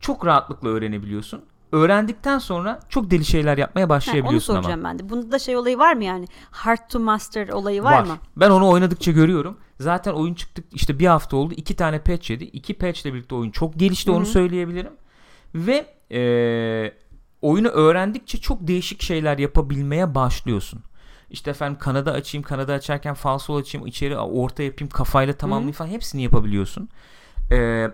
çok rahatlıkla öğrenebiliyorsun. Öğrendikten sonra çok deli şeyler yapmaya Ha, onu başlayabiliyorsun ama. soracağım ben de. Bunda da şey olayı var mı yani? Hard to master olayı var, mı? Ben onu oynadıkça görüyorum. Zaten oyun çıktık işte bir hafta oldu. iki tane patch yedi. İki patchle birlikte oyun çok gelişti onu söyleyebilirim. Ve eee, oyunu öğrendikçe çok değişik şeyler yapabilmeye başlıyorsun. İşte efendim kanada açayım, kanada açarken falsol açayım, içeri orta yapayım, kafayla tamamlayayım falan hepsini yapabiliyorsun. Eee,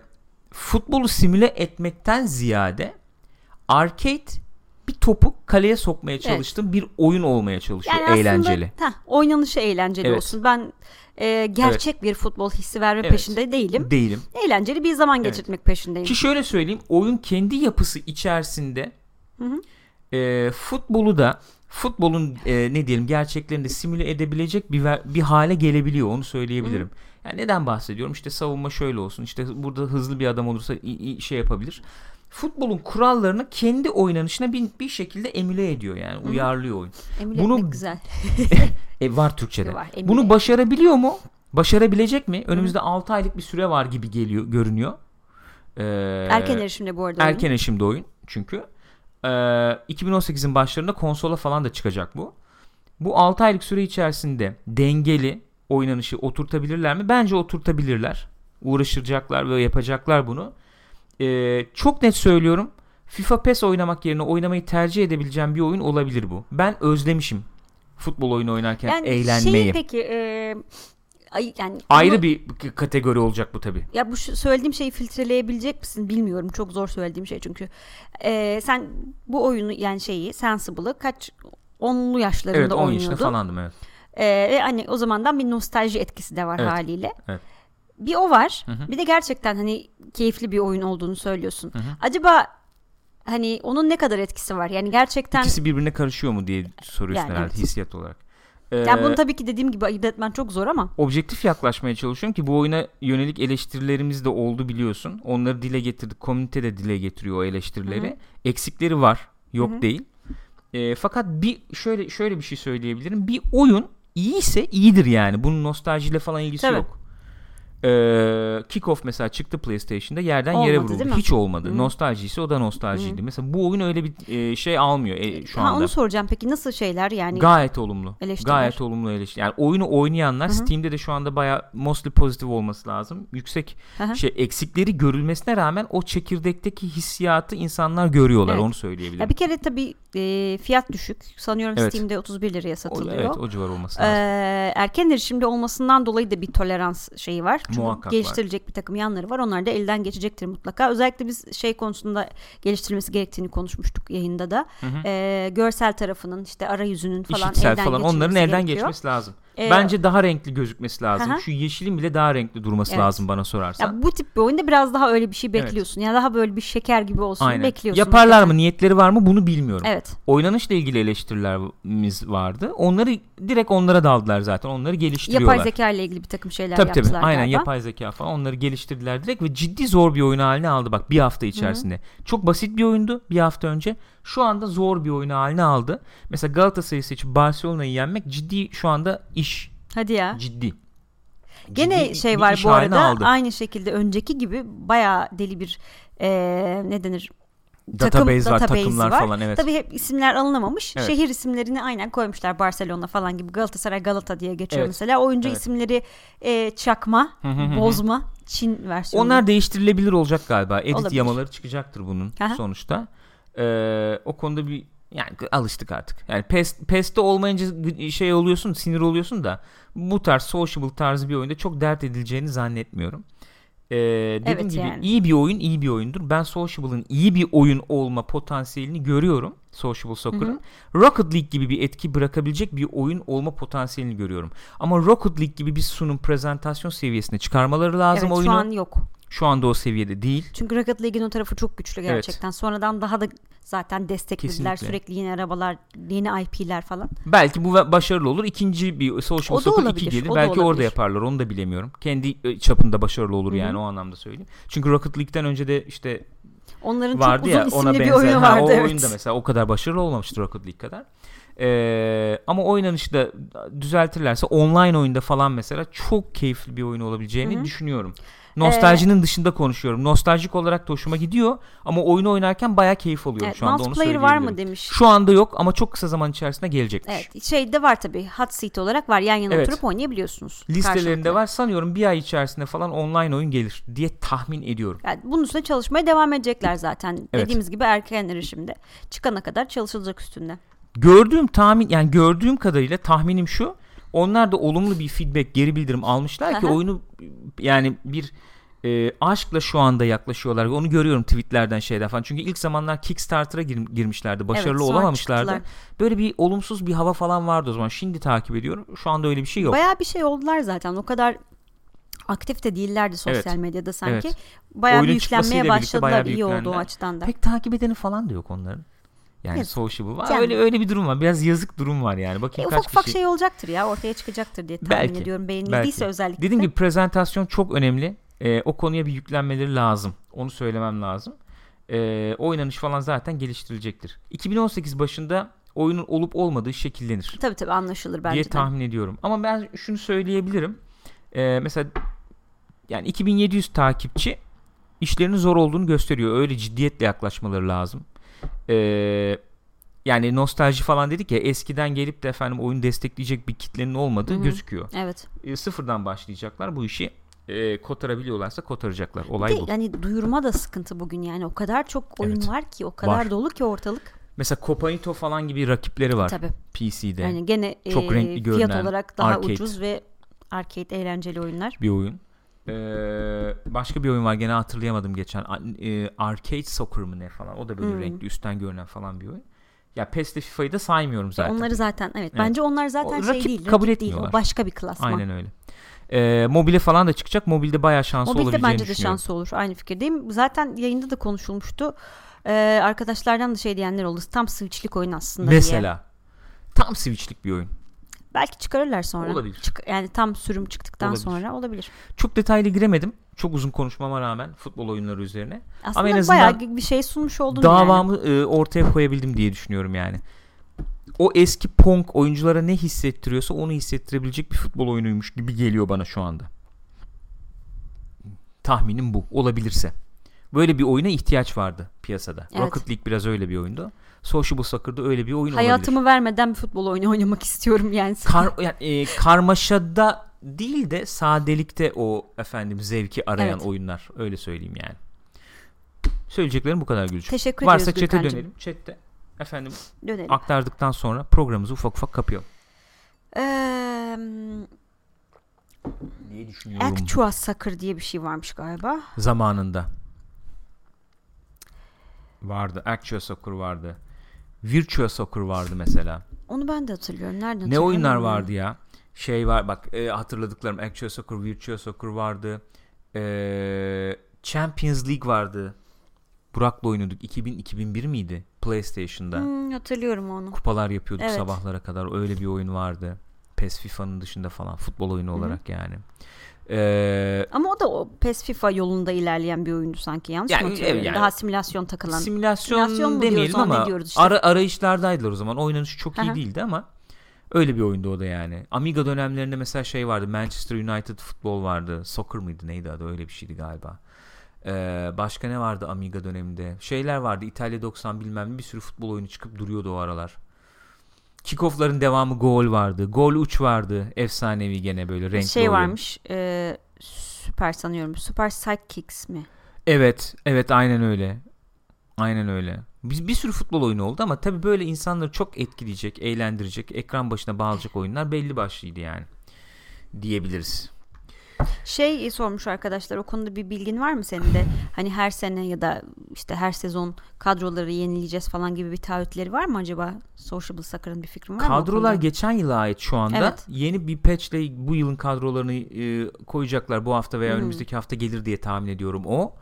futbolu simüle etmekten ziyade arcade bir topu kaleye sokmaya çalıştığın bir oyun olmaya çalışıyor. Yani eğlenceli. aslında heh, oynanışı eğlenceli Evet. olsun. Ben e, gerçek bir futbol hissi verme Evet. peşinde değilim. Değilim. Eğlenceli bir zaman Evet. geçirmek peşindeyim. Ki şöyle söyleyeyim oyun kendi yapısı içerisinde e, futbolu da futbolun e, ne diyelim gerçeklerini simüle edebilecek bir bir hale gelebiliyor onu söyleyebilirim. Yani neden bahsediyorum? İşte savunma şöyle olsun. İşte burada hızlı bir adam olursa şey yapabilir. Futbolun kurallarını kendi oynanışına bir, bir şekilde emüle ediyor yani uyarlıyor oyun. Emüle bunu- güzel. E, var Türkçe'de. Var, emüle. Bunu başarabiliyor mu? Başarabilecek mi? Önümüzde 6 aylık bir süre var gibi geliyor görünüyor. Ee, Erken erişimde bu arada. oyun. Erken erişimde oyun çünkü. Ee, 2018'in başlarında konsola falan da çıkacak bu. Bu 6 aylık süre içerisinde dengeli oynanışı oturtabilirler mi? Bence oturtabilirler. Uğraşacaklar ve yapacaklar bunu. Ee, çok net söylüyorum. FIFA PES oynamak yerine oynamayı tercih edebileceğim bir oyun olabilir bu. Ben özlemişim futbol oyunu oynarken Yani eğlenmeyi. şeyi peki e, ay, yani Ayrı bunu- bir kategori olacak bu tabi. ya bu söylediğim şeyi filtreleyebilecek misin bilmiyorum. Çok zor söylediğim şey çünkü. E, sen bu oyunu yani şeyi Sensible'ı kaç onlu yaşlarında Evet 10 yaşında oynuyordun. falandım evet. E, ve hani o zamandan bir nostalji etkisi de var Evet, haliyle. evet. Bir o var. Hı hı. Bir de gerçekten hani keyifli bir oyun olduğunu söylüyorsun. Hı hı. Acaba hani onun ne kadar etkisi var? Yani gerçekten İkisi birbirine karışıyor mu diye soruyorsun Yani herhalde evet. hissiyat olarak. Ee, yani bunu tabii ki dediğim gibi ayırt etmen çok zor ama objektif yaklaşmaya çalışıyorum ki bu oyuna yönelik eleştirilerimiz de oldu biliyorsun. Onları dile getirdik. Komünite de dile getiriyor o eleştirileri. Eksikleri var. Yok değil. Ee, fakat bir şöyle şöyle bir şey söyleyebilirim. Bir oyun iyiyse iyidir yani. Bunun nostaljiyle falan ilgisi Tabii. yok. Ee, Kickoff mesela çıktı PlayStation'da yerden yere Olmadı, vuruldu. değil mi? Hiç olmadı. Hı. Nostaljisi o da nostaljiydi. Mesela bu oyun öyle bir e, şey almıyor e, şu ha, anda. onu soracağım peki nasıl şeyler yani Gayet olumlu. Eleştiriler. Gayet olumlu eleştiri. Yani oyunu oynayanlar Steam'de de şu anda baya mostly pozitif olması lazım. Yüksek Hı hı. şey eksikleri görülmesine rağmen o çekirdekteki hissiyatı insanlar görüyorlar. Evet. Onu söyleyebilirim. Ya bir kere tabii e, fiyat düşük. Sanıyorum Evet. Steam'de 31 liraya o, satılıyor. evet o civar olması lazım. Ee, erken erişimde olmasından dolayı da bir tolerans şeyi var. Çünkü Muhakkak var. geliştirilecek bir takım yanları var. Onlar da elden geçecektir mutlaka. Özellikle biz şey konusunda geliştirilmesi gerektiğini konuşmuştuk yayında da. Hı hı. Ee, görsel tarafının işte arayüzünün falan İşitsel elden falan onların elden gerekiyor. geçmesi lazım. Ee, Bence daha renkli gözükmesi lazım. Hı hı. Şu yeşilin bile daha renkli durması Evet. lazım bana sorarsan. ya bu tip bir oyunda biraz daha öyle bir şey Evet. bekliyorsun. Ya daha böyle bir şeker gibi olsun Aynen. bekliyorsun. Yaparlar mı? Niyetleri var mı? Bunu bilmiyorum. Evet. Oynanışla ilgili eleştirilerimiz vardı. Onları direkt onlara daldılar zaten. Onları geliştiriyorlar. Yapay zeka ile ilgili bir takım şeyler Tabii tabii. yaptılar Aynen galiba. yapay zeka falan onları geliştirdiler direkt ve ciddi zor bir oyun haline aldı bak bir hafta içerisinde. Çok basit bir oyundu bir hafta önce. Şu anda zor bir oyun haline aldı. Mesela Galatasaray'ı seçip Barcelona'yı yenmek ciddi şu anda iş. Hadi ya. Ciddi. Gene Ciddi şey var bu arada aldı. aynı şekilde önceki gibi bayağı deli bir eee ne denir Database var, database'i takımlar falan, evet. Tabii hep isimler alınamamış. Evet. Şehir isimlerini aynen koymuşlar. Barcelona falan gibi Galatasaray Galata diye geçiyor Evet. mesela. Oyuncu Evet. isimleri eee, çakma, bozma, Çin versiyonu. Onlar değiştirilebilir olacak galiba. Edit Olabilir. yamaları çıkacaktır bunun Aha. sonuçta. Ee, o konuda bir yani alıştık artık. Yani PES, PES'te olmayınca şey oluyorsun, sinir oluyorsun da bu tarz sociable tarzı bir oyunda çok dert edileceğini zannetmiyorum. Ee, dediğim Evet gibi yani. iyi bir oyun iyi bir oyundur. Ben Sociable'ın iyi bir oyun olma potansiyelini görüyorum. Sociable Soccer'ın. Rocket League gibi bir etki bırakabilecek bir oyun olma potansiyelini görüyorum. Ama Rocket League gibi bir sunum prezentasyon seviyesine çıkarmaları lazım evet oyunu. şu an yok. Şu anda o seviyede değil. Çünkü Rocket League'in o tarafı çok güçlü Evet. gerçekten. Sonradan daha da zaten desteklediler. Kesinlikle. Sürekli yeni arabalar, yeni IP'ler falan. Belki bu başarılı olur. İkinci bir Social Soccer 2 olabilir, gelir. o Belki orada yaparlar. Onu da bilemiyorum. Kendi e, çapında başarılı olur Hı hı. yani o anlamda söyleyeyim. Çünkü Rocket League'den önce de işte Onların vardı çok uzun ya ona benzer. bir oyunu Ha, vardı. o evet. oyunda mesela o kadar başarılı olmamıştı Rocket League kadar. Ee, ama oynanışı da düzeltirlerse online oyunda falan mesela çok keyifli bir oyun olabileceğini Hı hı. düşünüyorum. Nostaljinin dışında konuşuyorum. Nostaljik olarak da hoşuma gidiyor ama oyunu oynarken bayağı keyif alıyorum Evet, şu anda onu multiplayer var mı söyleyebilirim. demiş. Şu anda yok ama çok kısa zaman içerisinde gelecekmiş. Evet, şeyde var tabii. Hot seat olarak var. Yan yana Evet. oturup oynayabiliyorsunuz. Listelerinde karşılıklı. var. Sanıyorum bir ay içerisinde falan online oyun gelir diye tahmin ediyorum. Yani bunun üstüne çalışmaya devam edecekler zaten. Evet. Dediğimiz gibi erken erişimde. Çıkana kadar çalışılacak üstünde. Gördüğüm tahmin yani gördüğüm kadarıyla tahminim şu. Onlar da olumlu bir feedback, geri bildirim almışlar ki oyunu yani bir e, aşkla şu anda yaklaşıyorlar. Onu görüyorum tweetlerden şeyden falan. Çünkü ilk zamanlar Kickstarter'a gir- girmişlerdi. Başarılı Evet, olamamışlardı. çıktılar. Böyle bir olumsuz bir hava falan vardı o zaman. Şimdi takip ediyorum. Şu anda öyle bir şey yok. Bayağı bir şey oldular zaten. O kadar aktif de değillerdi sosyal Evet. medyada sanki. Evet. Bayağı bir yüklenmeye birlikte bayağı başladılar. bir İyi oldu o yüklendiler. açıdan da. Pek takip edeni falan da yok onların. Yani Evet. sociable var. Yani- Öyle öyle bir durum var. Biraz yazık durum var yani. E, Bakayım ufak kaç ufak kişi. şey olacaktır ya. Ortaya çıkacaktır diye tahmin Belki, ediyorum. Beğenildiyse belki. özellikle. Dediğim gibi prezentasyon çok önemli. Ee, o konuya bir yüklenmeleri lazım. Onu söylemem lazım. Ee, oynanış falan zaten geliştirilecektir. 2018 başında oyunun olup olmadığı şekillenir Tabii tabii anlaşılır bence diye de. tahmin ediyorum. Ama ben şunu söyleyebilirim. Ee, mesela yani 2700 takipçi işlerinin zor olduğunu gösteriyor. Öyle ciddiyetle yaklaşmaları lazım. Ee, yani nostalji falan dedik ya eskiden gelip de efendim oyun destekleyecek bir kitlenin olmadığı Hı hı. gözüküyor Evet. e, sıfırdan başlayacaklar bu işi e, kotarabiliyorlarsa kotaracaklar. Olay de bu. yani duyurma da sıkıntı bugün yani. O kadar çok oyun Evet. var ki, o kadar Var. dolu ki ortalık. Mesela Copanito falan gibi rakipleri var Tabii. PC'de. Yani gene Çok e, renkli fiyat görünen, olarak daha arcade. ucuz ve arcade eğlenceli oyunlar. bir oyun. Ee, başka bir oyun var gene hatırlayamadım geçen. A- e, Arcade Soccer mı ne falan. O da böyle Hmm. renkli üstten görünen falan bir oyun. Ya PES'le FIFA'yı da saymıyorum zaten. Onları zaten evet, Evet. Bence onlar zaten O şey rakip değil. kabul rakip değil. etmiyorlar. O başka bir klasman. Aynen öyle. Ee, mobile falan da çıkacak. Mobilde bayağı şansı Mobilde olabileceğini bence de şansı olur. Aynı fikirdeyim. Zaten yayında da konuşulmuştu. Ee, arkadaşlardan da şey diyenler oldu. Tam switchlik oyun aslında diye. Mesela. Tam Switch'lik bir oyun. Belki çıkarırlar sonra. Olabilir. Çık- yani tam sürüm çıktıktan Olabilir. sonra olabilir. Çok detaylı giremedim. Çok uzun konuşmama rağmen futbol oyunları üzerine. Aslında en azından bayağı bir şey sunmuş yani. davamı e, ortaya koyabildim diye düşünüyorum yani. O eski Pong oyunculara ne hissettiriyorsa onu hissettirebilecek bir futbol oyunuymuş gibi geliyor bana şu anda. Tahminim bu. Olabilirse. Böyle bir oyuna ihtiyaç vardı piyasada. Evet. Rocket League biraz öyle bir oyundu. Sociable Soccer'da öyle bir oyun Hayatımı olabilir. vermeden bir futbol oyunu oynamak istiyorum yani. Kar, yani, e, karmaşada değil de sadelikte o efendim zevki arayan Evet. oyunlar. Öyle söyleyeyim yani. Söyleyeceklerim bu kadar Gülçin. Teşekkür Varsa ediyoruz chat'e Gürkan'cığım. dönelim. Chat'te efendim Dönelim. aktardıktan sonra programımızı ufak ufak kapayalım. Eee Diye düşünüyorum. Actua Soccer diye bir şey varmış galiba. Zamanında. Vardı. Actua Soccer vardı. Virtua Soccer vardı mesela. Onu ben de hatırlıyorum. Nereden Ne hatırlıyorum oyunlar bilmiyorum. vardı ya? Şey var bak e, hatırladıklarım Actua Soccer, Virtua Soccer vardı. E, Champions League vardı. Burak'la oynadık. 2000-2001 miydi? PlayStation'da. Hmm, hatırlıyorum onu. Kupalar yapıyorduk Evet. sabahlara kadar. Öyle bir oyun vardı. PES FIFA'nın dışında falan. Futbol oyunu olarak yani. E, Ama o da o PES FIFA yolunda ilerleyen bir oyundu sanki. Yanlış Yani, mı hatırlıyorum? yani- Daha simülasyon takılan. simülasyon, Simülasyon mu demeyelim diyoruz ama diyoruz işte? ara, arayışlardaydılar o zaman. Oynanışı çok iyi Aha. değildi ama öyle bir oyundu o da yani. Amiga dönemlerinde mesela şey vardı. Manchester United futbol vardı. Soccer mıydı neydi adı öyle bir şeydi galiba. Ee, başka ne vardı Amiga döneminde? Şeyler vardı. İtalya 90 bilmem ne bir sürü futbol oyunu çıkıp duruyordu o aralar. Kickoff'ların devamı gol vardı. Gol uç vardı. Efsanevi gene böyle renkli şey oyun. varmış. E, süper sanıyorum. Super Sidekicks mi? Evet, evet aynen öyle. Aynen öyle. Bir, bir sürü futbol oyunu oldu ama tabii böyle insanları çok etkileyecek, eğlendirecek, ekran başına bağlayacak oyunlar belli başlıydı yani. Diyebiliriz. Şey sormuş arkadaşlar o konuda bir bilgin var mı senin de? Hani her sene ya da işte her sezon kadroları yenileyeceğiz falan gibi bir taahhütleri var mı acaba? Sociable Soccer'ın bir fikrin var mı? Kadrolar konuda? geçen yıla ait şu anda. Evet. Yeni bir patchle bu yılın kadrolarını e, koyacaklar. Bu hafta veya hı. önümüzdeki hafta gelir diye tahmin ediyorum o.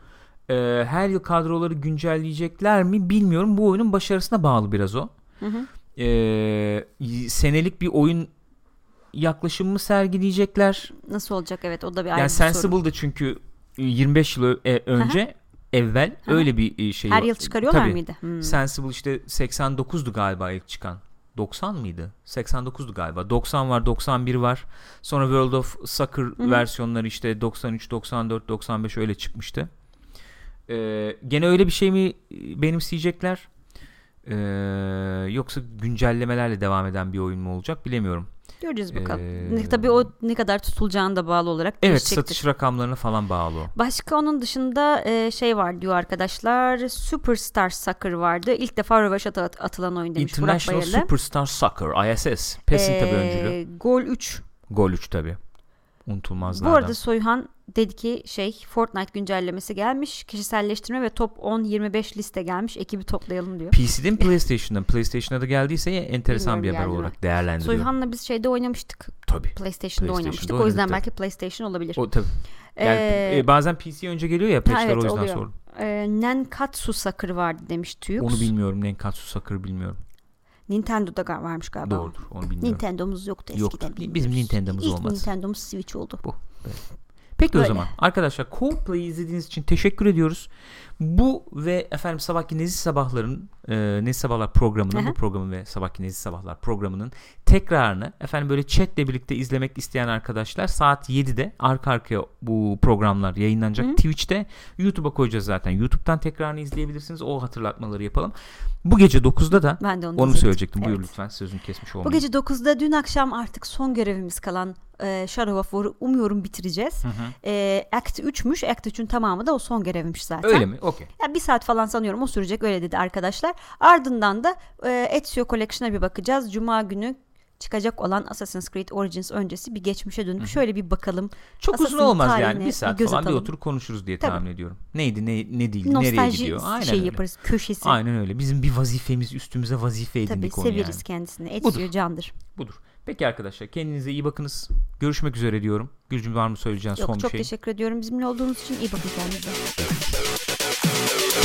E, her yıl kadroları güncelleyecekler mi bilmiyorum. Bu oyunun başarısına bağlı biraz o. Hı hı. E, senelik bir oyun yaklaşımı mı sergileyecekler? Nasıl olacak evet o da bir ayrı Yani bir. Sensible'da çünkü 25 yıl e, önce evvel Hı hı. öyle bir e, şey Her yıl çıkarıyorlar Tabii. mıydı? Hmm. Sensible işte 89'du galiba ilk çıkan. 90 mıydı? 89'du galiba. 90 var, 91 var. Sonra World of Soccer hı. versiyonları işte 93, 94, 95 öyle çıkmıştı. Ee, gene öyle bir şey mi benimseyecekler? Ee, yoksa güncellemelerle devam eden bir oyun mu olacak bilemiyorum. Göreceğiz bakalım. Ee, Tabii o ne kadar tutulacağına da bağlı olarak Evet satış rakamlarına falan bağlı o. Başka onun dışında e, şey var diyor arkadaşlar. Superstar Soccer vardı. İlk defa rövaşata at- atılan oyun demiş Burak International. Superstar Soccer ISS. PES'in tabii Ee, öncülü. Gol 3. Gol 3 tabii. Unutulmazlardan. Bu arada Soyhan dedi ki şey Fortnite güncellemesi gelmiş. Kişiselleştirme ve top 10-25 liste gelmiş. Ekibi toplayalım diyor. PC'den PlayStation'dan. PlayStation'a da geldiyse enteresan bir Bilmiyorum, haber geldi mi? olarak değerlendiriyorum. Soyhan'la biz şeyde oynamıştık. Tabii. PlayStation'da, PlayStation'da oynamıştık. O oynadık yüzden tabii. belki PlayStation olabilir. O tabii. Yani, Ee, e, bazen PC önce geliyor ya patchler evet, o yüzden oluyor. sordum. e, Nenkatsu Soccer vardı demiş Tuyux. Onu bilmiyorum. Nenkatsu Soccer bilmiyorum. Nintendo'da varmış galiba. Doğrudur. Onu bilmiyorum. Nintendo'muz yoktu eskiden. Yoktu. Bizim Nintendo'muz İlk olmaz. Nintendo'muz Switch oldu. Bu. Peki o Böyle. zaman arkadaşlar Coldplay izlediğiniz için teşekkür ediyoruz. Bu ve efendim sabahki Nezih Sabahların e, Nezih Sabahlar programının Aha. bu programın ve sabahki Nezih Sabahlar programının tekrarını efendim böyle chatle birlikte izlemek isteyen arkadaşlar saat 7'de arka arkaya bu programlar yayınlanacak. Hı. Twitch'te YouTube'a koyacağız zaten. YouTube'dan tekrarını izleyebilirsiniz. O hatırlatmaları yapalım. Bu gece 9'da da Ben de onu, onu söyleyecektim. Buyur Evet. lütfen sözünü kesmiş Bu olmayın. gece 9'da dün akşam artık son görevimiz kalan e, Shadow of War'u umuyorum bitireceğiz. Hı hı. E, Act 3'müş. Act 3'ün tamamı da o son görevmiş zaten. Öyle mi? Okey. Ya bir saat falan sanıyorum o sürecek öyle dedi arkadaşlar. Ardından da e, Ezio Collection'a bir bakacağız. Cuma günü çıkacak olan Assassin's Creed Origins öncesi bir geçmişe dönüp şöyle bir bakalım. Çok uzun Assassin olmaz yani. Bir saat bir falan bir atalım. oturup konuşuruz diye Tabii. tahmin ediyorum. Neydi, ne, ne değildi, nereye Nostalji gidiyor. Aynen şey öyle. yaparız köşesi. Aynen öyle. Bizim bir vazifemiz üstümüze vazife Tabii edindik onu severiz yani. kendisini. Ezio candır. Budur. Peki arkadaşlar kendinize iyi bakınız. Görüşmek üzere diyorum. Gülcüm var mı söyleyeceğin Yok son bir çok şey? teşekkür ediyorum bizimle olduğunuz için. iyi bakın kendinize. Música